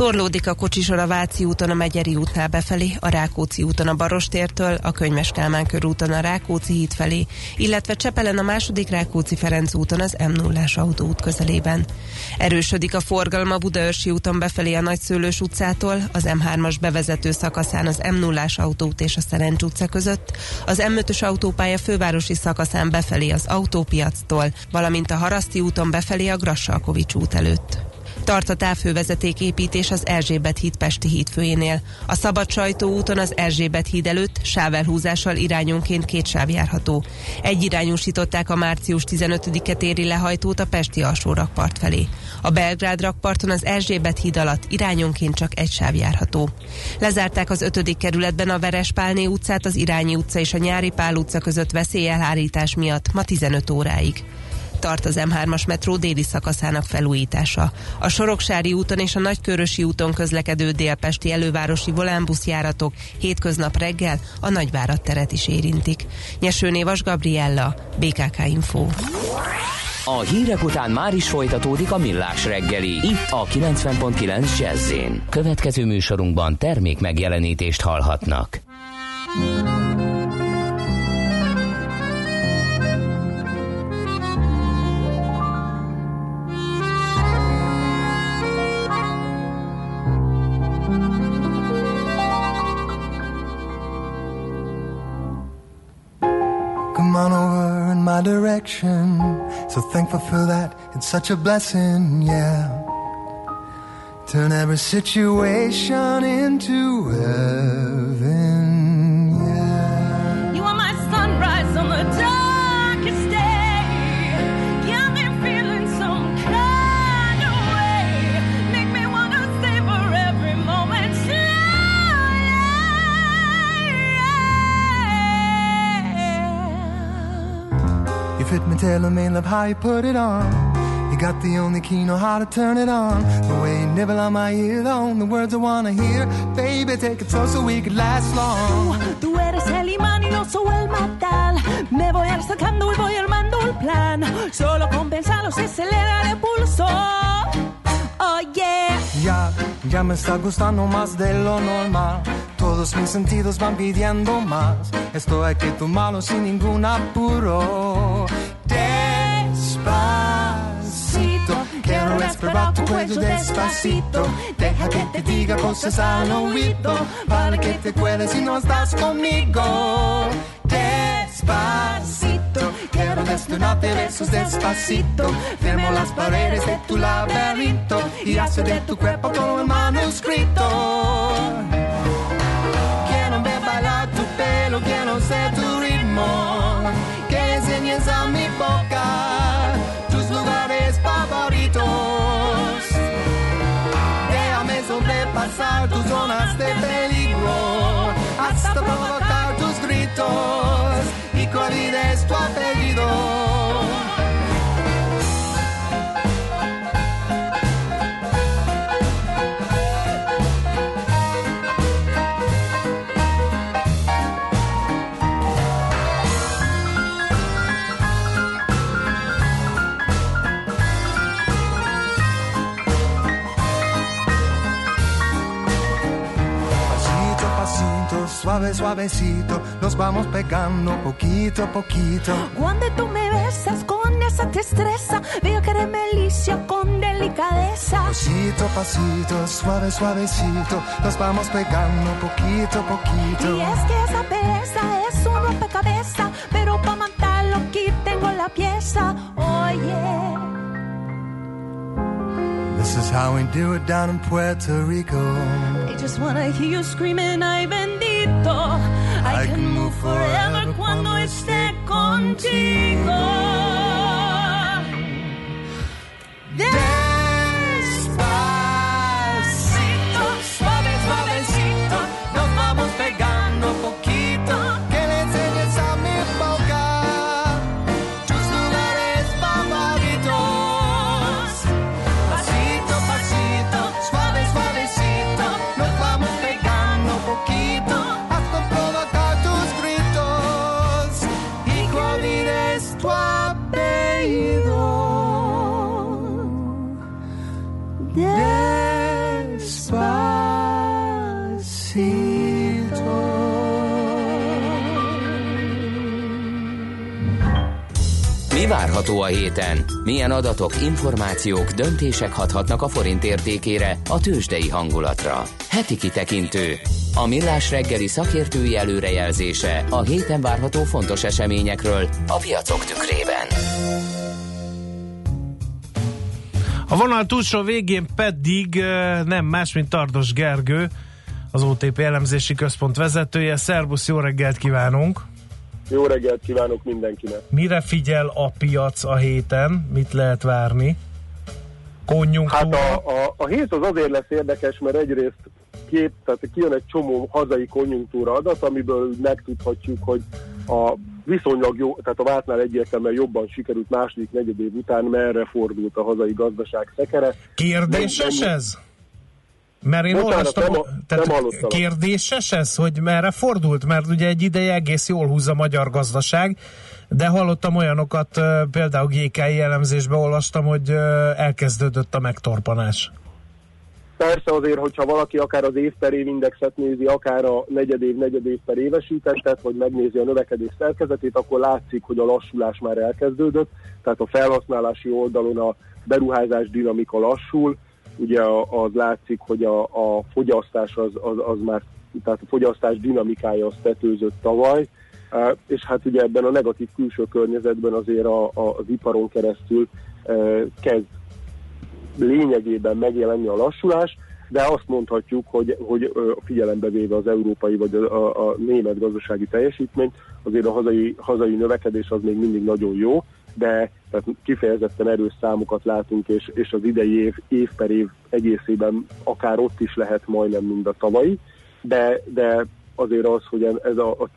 Torlódik a kocsisor a Váci úton a Megyeri útnál befelé, a Rákóczi úton a Barostértől, a Könyves Kálmán körúton a Rákóczi híd felé, illetve Csepelen a második Rákóczi Ferenc úton az m 0 autóút közelében. Erősödik a forgalma Budaörsi úton befelé a Nagyszőlős utcától, az M3-as bevezető szakaszán az m 0 autóút és a Szerencs utca között, az M5-ös autópálya fővárosi szakaszán befelé az autópiactól, valamint a Haraszti úton befelé a Grassalkovics út előtt. Tart a távhővezeték építés az Erzsébet híd Pesti hídfőjénél. A Szabad Sajtó úton az Erzsébet híd előtt sávelhúzással irányonként két sáv járható. Egyirányúsították a március 15-e téri lehajtót a Pesti alsó rakpart felé. A Belgrád rakparton az Erzsébet híd alatt irányonként csak egy sáv járható. Lezárták az 5. kerületben a Verespálné utcát, az Irányi utca és a Nyári Pál utca között veszélyelhárítás miatt ma 15 óráig tart az M3-as metró déli szakaszának felújítása. A Soroksári úton és a Nagykörösi úton közlekedő délpesti elővárosi volánbuszjáratok hétköznap reggel a Nagyvárad teret is érintik. Nyesőnévas Gabriella, BKK Info. A hírek után már is folytatódik a millás reggeli, itt a 90.9 jazz Következő műsorunkban termék megjelenítést hallhatnak. On over in my direction. So thankful for that. It's such a blessing, yeah. Turn every situation into heaven, fit me, tailor me, love how you put it on. You got the only key, know how to turn it on. The way you nibble on my ear, on the words I wanna hear. Baby, take it slow so we could last long. Tú eres el imán y yo soy el metal. Me voy acercando y voy armando el plan. Solo con pensarlo se acelera el pulso. Oh yeah. Ya, ya me está gustando más de lo normal. Todo Todos mis sentidos van pidiendo más. Estoy aquí tu mano sin ningún apuro. Despacito, quiero respirar tu cuello despacito. Deja que te diga cosas al oído para que te cueles si no estás conmigo. Despacito, quiero desnudarte besos despacito. Firmo las paredes de tu laberinto y hacer de tu cuerpo todo el manuscrito. De peligro hasta provocar tus gritos y es tu apellido. Suave, suavecito, nos vamos pegando poquito a poquito. Cuando tú me besas con esa destreza, veo que eres melicia con delicadeza. Pasito a pasito, suave, suavecito, nos vamos pegando poquito a poquito. Y es que esa belleza es un rompecabezas, pero para matarlo aquí tengo la pieza. Oye. This is how we do it down in Puerto Rico. I just wanna hear you screaming, ay bendito. I, can move forever cuando esté contigo. Despacito, várható a héten? Milyen adatok, információk, döntések hathatnak a forint értékére, a tőzsdei hangulatra? Heti kitekintő. A millás reggeli szakértői előrejelzése a héten várható fontos eseményekről a piacok tükrében. A vonal túlsó végén pedig nem más, mint Tardos Gergő, az OTP elemzési központ vezetője. Szerbusz, jó reggelt kívánunk! Jó reggelt kívánok mindenkinek! Mire figyel a piac a héten? Mit lehet várni? Konjunktúra? Hát a, a, a hét az azért lesz érdekes, mert egyrészt kép, tehát kijön egy csomó hazai konjunktúra adat, amiből megtudhatjuk, hogy a viszonylag jó, tehát a vártnál egyértelműen jobban sikerült második negyedév után merre fordult a hazai gazdaság szekere. Kérdéses Nem- nem- ez? Mert én Bocsánat, olvastam, nem- tehát nem hallottam. kérdéses ez, hogy merre fordult? Mert ugye egy ideje egész jól húz a magyar gazdaság, de hallottam olyanokat, például GKI elemzésben olvastam, hogy elkezdődött a megtorpanás. Persze azért, hogyha valaki akár az év per év indexet nézi, akár a negyedév, negyedév per évesítettet, vagy megnézi a növekedés szerkezetét, akkor látszik, hogy a lassulás már elkezdődött, tehát a felhasználási oldalon a beruházás dinamika lassul, ugye az látszik, hogy a, a fogyasztás az, az, az már, tehát a fogyasztás dinamikája az tetőzött tavaly, és hát ugye ebben a negatív külső környezetben azért a, a, az iparon keresztül uh, kezd lényegében megjelenni a lassulás, de azt mondhatjuk, hogy, hogy figyelembe véve az európai vagy a, a, a német gazdasági teljesítményt, azért a hazai, hazai növekedés az még mindig nagyon jó, de tehát kifejezetten erős számokat látunk, és, és az idei év, év per év egészében akár ott is lehet majdnem, mint a tavalyi, de, de azért az, hogy ez a, a,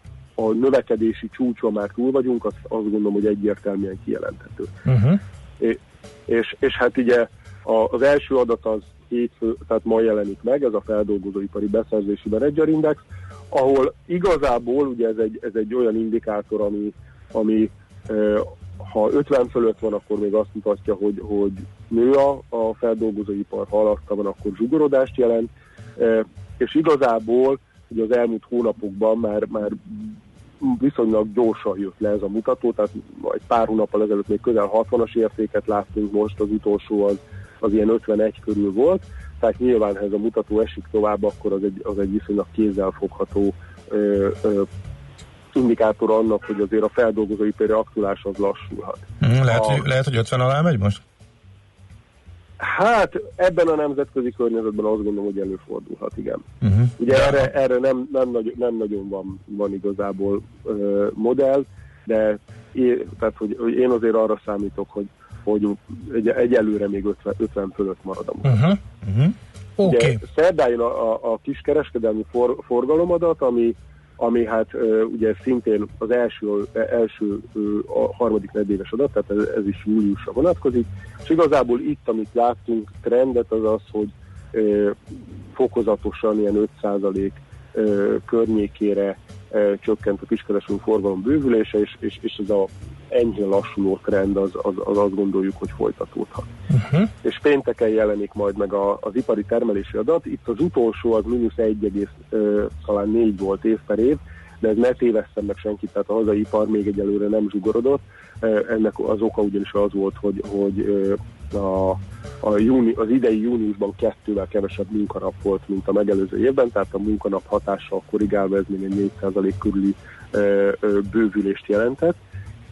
a növekedési csúcson már túl vagyunk, azt, azt gondolom, hogy egyértelműen kijelenthető. Uh-huh. É- és, és hát ugye a, az első adat az hétfő, tehát ma jelenik meg, ez a feldolgozóipari beszerzési menedzserindex, ahol igazából ugye ez egy, ez egy olyan indikátor, ami, ami ha 50 fölött van, akkor még azt mutatja, hogy, hogy nő a, a feldolgozóipar, ha alatta van, akkor zsugorodást jelent, e, és igazából hogy az elmúlt hónapokban már, már viszonylag gyorsan jött le ez a mutató, tehát egy pár hónappal ezelőtt még közel 60-as értéket láttunk, most az utolsó az, az ilyen 51 körül volt, tehát nyilván, ha ez a mutató esik tovább, akkor az egy, az egy viszonylag kézzelfogható ö, ö, indikátor annak, hogy azért a feldolgozóipari aktivitás az lassulhat. Hm, lehet, A- hogy, lehet, hogy 50 alá megy most? Hát ebben a nemzetközi környezetben azt gondolom, hogy előfordulhat, igen. Uh-huh. Ugye erre, erre nem, nem, nagy, nem nagyon van, van igazából ö, modell, de én, tehát, hogy, hogy én azért arra számítok, hogy, hogy egy, egyelőre még 50, 50 fölött marad a. Uh-huh. Uh-huh. Oké. Ugye szerdán a, a, a kiskereskedelmi for, forgalomadat, ami, ami hát ugye szintén az első, első a harmadik negyedéves adat, tehát ez, ez is júliusra vonatkozik, és igazából itt, amit láttunk trendet, az az, hogy fokozatosan ilyen 5% ö, környékére csökkent a kiskereskedelmi forgalom bővülése, és, és, és ez a enyhén lassuló trend az, az, az azt gondoljuk, hogy folytatódhat Uh-huh. és pénteken jelenik majd meg a, az ipari termelési adat. Itt az utolsó az mínusz 1, ö, talán 4 volt év per év, de ez ne tévesszem meg senkit, tehát a hazai ipar még egyelőre nem zsugorodott. Ennek az oka ugyanis az volt, hogy, hogy a, a júni, az idei júniusban kettővel kevesebb munkanap volt, mint a megelőző évben, tehát a munkanap hatással korrigálva ez még egy 4% körüli bővülést jelentett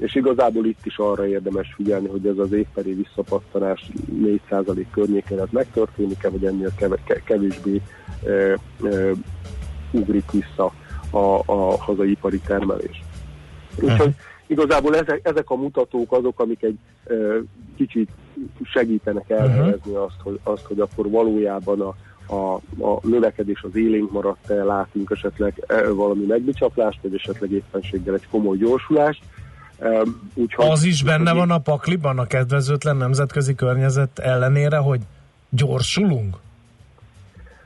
és igazából itt is arra érdemes figyelni, hogy ez az évperi visszapattanás 4% környékén ez megtörténik-e, vagy ennél kevésbé e, e, ugrik vissza a, a hazai ipari termelés. Úgyhogy igazából ezek, ezek a mutatók azok, amik egy e, kicsit segítenek elhelyezni azt, hogy, azt, hogy akkor valójában a, a, a növekedés az élénk maradt-e, látunk esetleg valami megbicsaplást, vagy esetleg éppenséggel egy komoly gyorsulást. E, úgyhogy, Az is benne van a pakliban, a kedvezőtlen nemzetközi környezet ellenére, hogy gyorsulunk?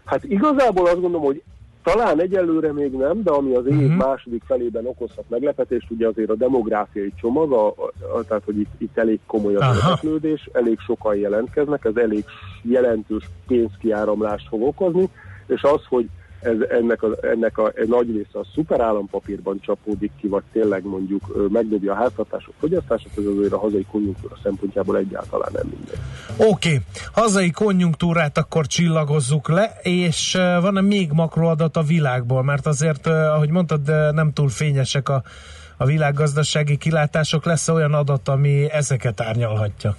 Hát igazából azt gondolom, hogy talán egyelőre még nem, de ami az év Mhm. második felében okozhat meglepetést, ugye azért a demográfiai csomag, a, a, a, tehát hogy itt, itt elég komoly az Aha. érdeklődés, elég sokan jelentkeznek, ez elég jelentős pénzkiáramlást fog okozni, és az, hogy ez, ennek, a, ennek a, egy nagy része a szuperállampapírban csapódik ki, vagy tényleg mondjuk megdobja a háztartások fogyasztását, ez azért a hazai konjunktúra szempontjából egyáltalán nem mindegy. Oké, okay. hazai konjunktúrát akkor csillagozzuk le, és van-e még makroadat a világból? Mert azért, ahogy mondtad, nem túl fényesek a, a világgazdasági kilátások. Lesz olyan adat, ami ezeket árnyalhatja?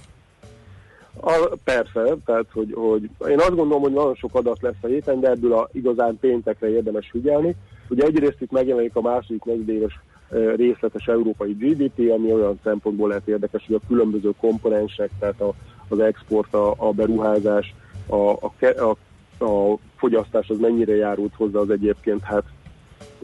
A, persze, tehát hogy, hogy én azt gondolom, hogy nagyon sok adat lesz a héten, de ebből a igazán péntekre érdemes figyelni. Ugye egyrészt itt megjelenik a második negyedéves részletes európai GDP, ami olyan szempontból lehet érdekes, hogy a különböző komponensek, tehát a, az export, a, a beruházás, a, a, a, a fogyasztás az mennyire járult hozzá az egyébként, hát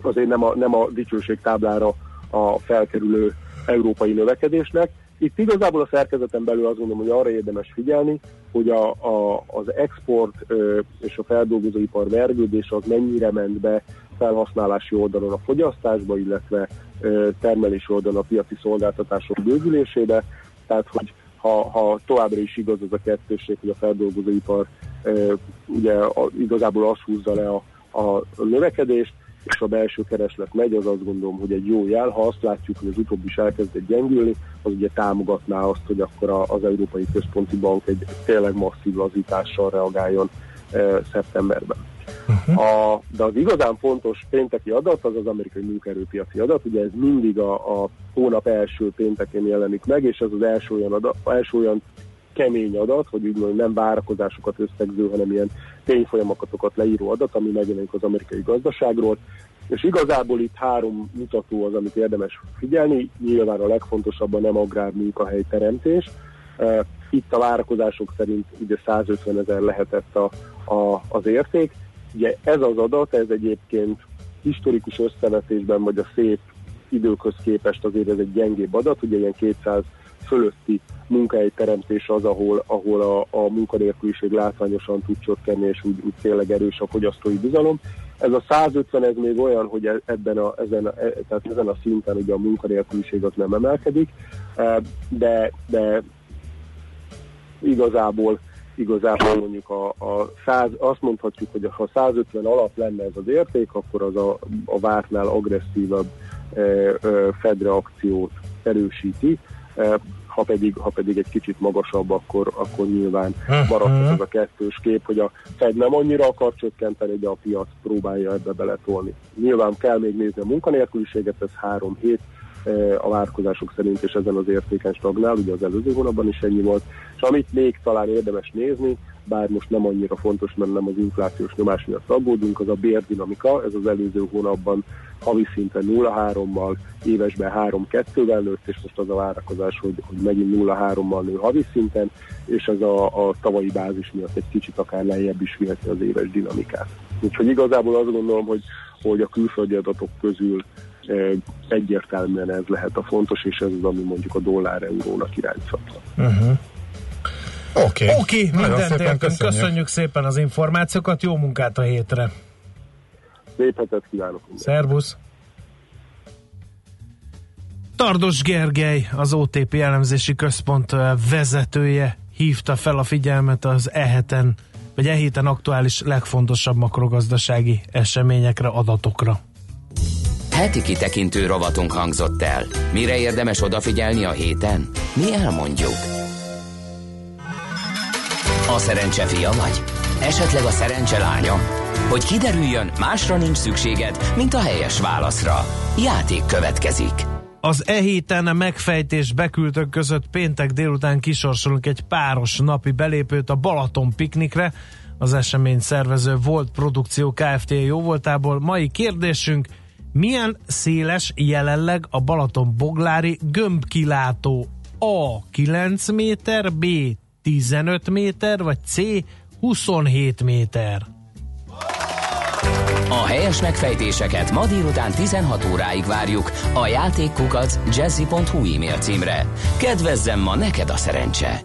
azért nem a, nem a dicsőség táblára a felkerülő európai növekedésnek. Itt igazából a szerkezeten belül azt gondolom, hogy arra érdemes figyelni, hogy a, a, az export ö, és a feldolgozóipar vergődés az mennyire ment be felhasználási oldalon a fogyasztásba, illetve ö, termelési oldalon a piaci szolgáltatások bővülésébe. Tehát, hogy ha, ha továbbra is igaz az a kettőség, hogy a feldolgozóipar ö, ugye a, igazából azt húzza le a, a növekedést, és a belső kereslet megy, az azt gondolom, hogy egy jó jel. Ha azt látjuk, hogy az utóbbi is elkezdett gyengülni, az ugye támogatná azt, hogy akkor az Európai Központi Bank egy tényleg masszív lazítással reagáljon e, szeptemberben. A, de az igazán fontos pénteki adat az az amerikai munkaerőpiaci adat, ugye ez mindig a, a hónap első péntekén jelenik meg, és ez az első olyan, adat, első olyan kemény adat, hogy úgy mondjam, nem várakozásokat összegző, hanem ilyen tényfolyamatokat leíró adat, ami megjelenik az amerikai gazdaságról. És igazából itt három mutató az, amit érdemes figyelni. Nyilván a legfontosabb a nem agrár munkahely teremtés. Itt a várakozások szerint ugye 150 ezer lehetett a, a, az érték. Ugye ez az adat, ez egyébként historikus összevetésben, vagy a szép időköz képest azért ez egy gyengébb adat, ugye ilyen 200 fölötti munkahelyteremtés az, ahol, ahol a, a munkanélküliség látványosan tud csökkenni, és úgy, úgy tényleg erős a fogyasztói bizalom. Ez a 150 ez még olyan, hogy e- ebben a, ezen, a, e- tehát ezen a szinten ugye a munkanélküliség az nem emelkedik, e, de, de igazából igazából mondjuk a, a 100, azt mondhatjuk, hogy ha 150 alatt lenne ez az érték, akkor az a, a vártnál agresszívabb e, e, fedreakciót erősíti, ha pedig, ha pedig egy kicsit magasabb, akkor, akkor nyilván maradhat az a kettős kép, hogy a Fed nem annyira akar csökkenteni, de a piac próbálja ebbe beletolni. Nyilván kell még nézni a munkanélküliséget, ez három hét, a várkozások szerint, és ezen az értéken stagnál, ugye az előző hónapban is ennyi volt. És amit még talán érdemes nézni, bár most nem annyira fontos, mert nem az inflációs nyomás miatt aggódunk, az a bérdinamika, ez az előző hónapban havi szinten 0,3-mal, évesben 3-2-vel nőtt, és most az a várakozás, hogy, hogy megint 0,3-mal nő havi szinten, és ez a, a tavalyi bázis miatt egy kicsit akár lejjebb is viheti az éves dinamikát. Úgyhogy igazából azt gondolom, hogy, hogy a külföldi adatok közül egyértelműen ez lehet a fontos, és ez az, ami mondjuk a dollár-eurónak irányíthatna. Uh-huh. Oké, okay. Nagyon mindent szépen értünk. köszönjük. Köszönjük szépen az információkat, jó munkát a hétre. Szép hetet kívánok! Szervusz! Tardos Gergely, az OTP elemzési központ vezetője hívta fel a figyelmet az eheten, vagy e héten aktuális legfontosabb makrogazdasági eseményekre, adatokra. Heti kitekintő rovatunk hangzott el. Mire érdemes odafigyelni a héten? Mi elmondjuk. A szerencse fia vagy? Esetleg a szerencse lánya? Hogy kiderüljön, másra nincs szükséged, mint a helyes válaszra. Játék következik. Az e héten a megfejtés beküldők között péntek délután kisorsolunk egy páros napi belépőt a Balaton piknikre. Az esemény szervező volt produkció Kft. jó voltából. Mai kérdésünk, milyen széles jelenleg a Balaton boglári gömbkilátó? A 9 méter, B 15 méter, vagy C 27 méter? A helyes megfejtéseket ma délután 16 óráig várjuk a játékkukac jazzy.hu e-mail címre. Kedvezzem ma neked a szerencse!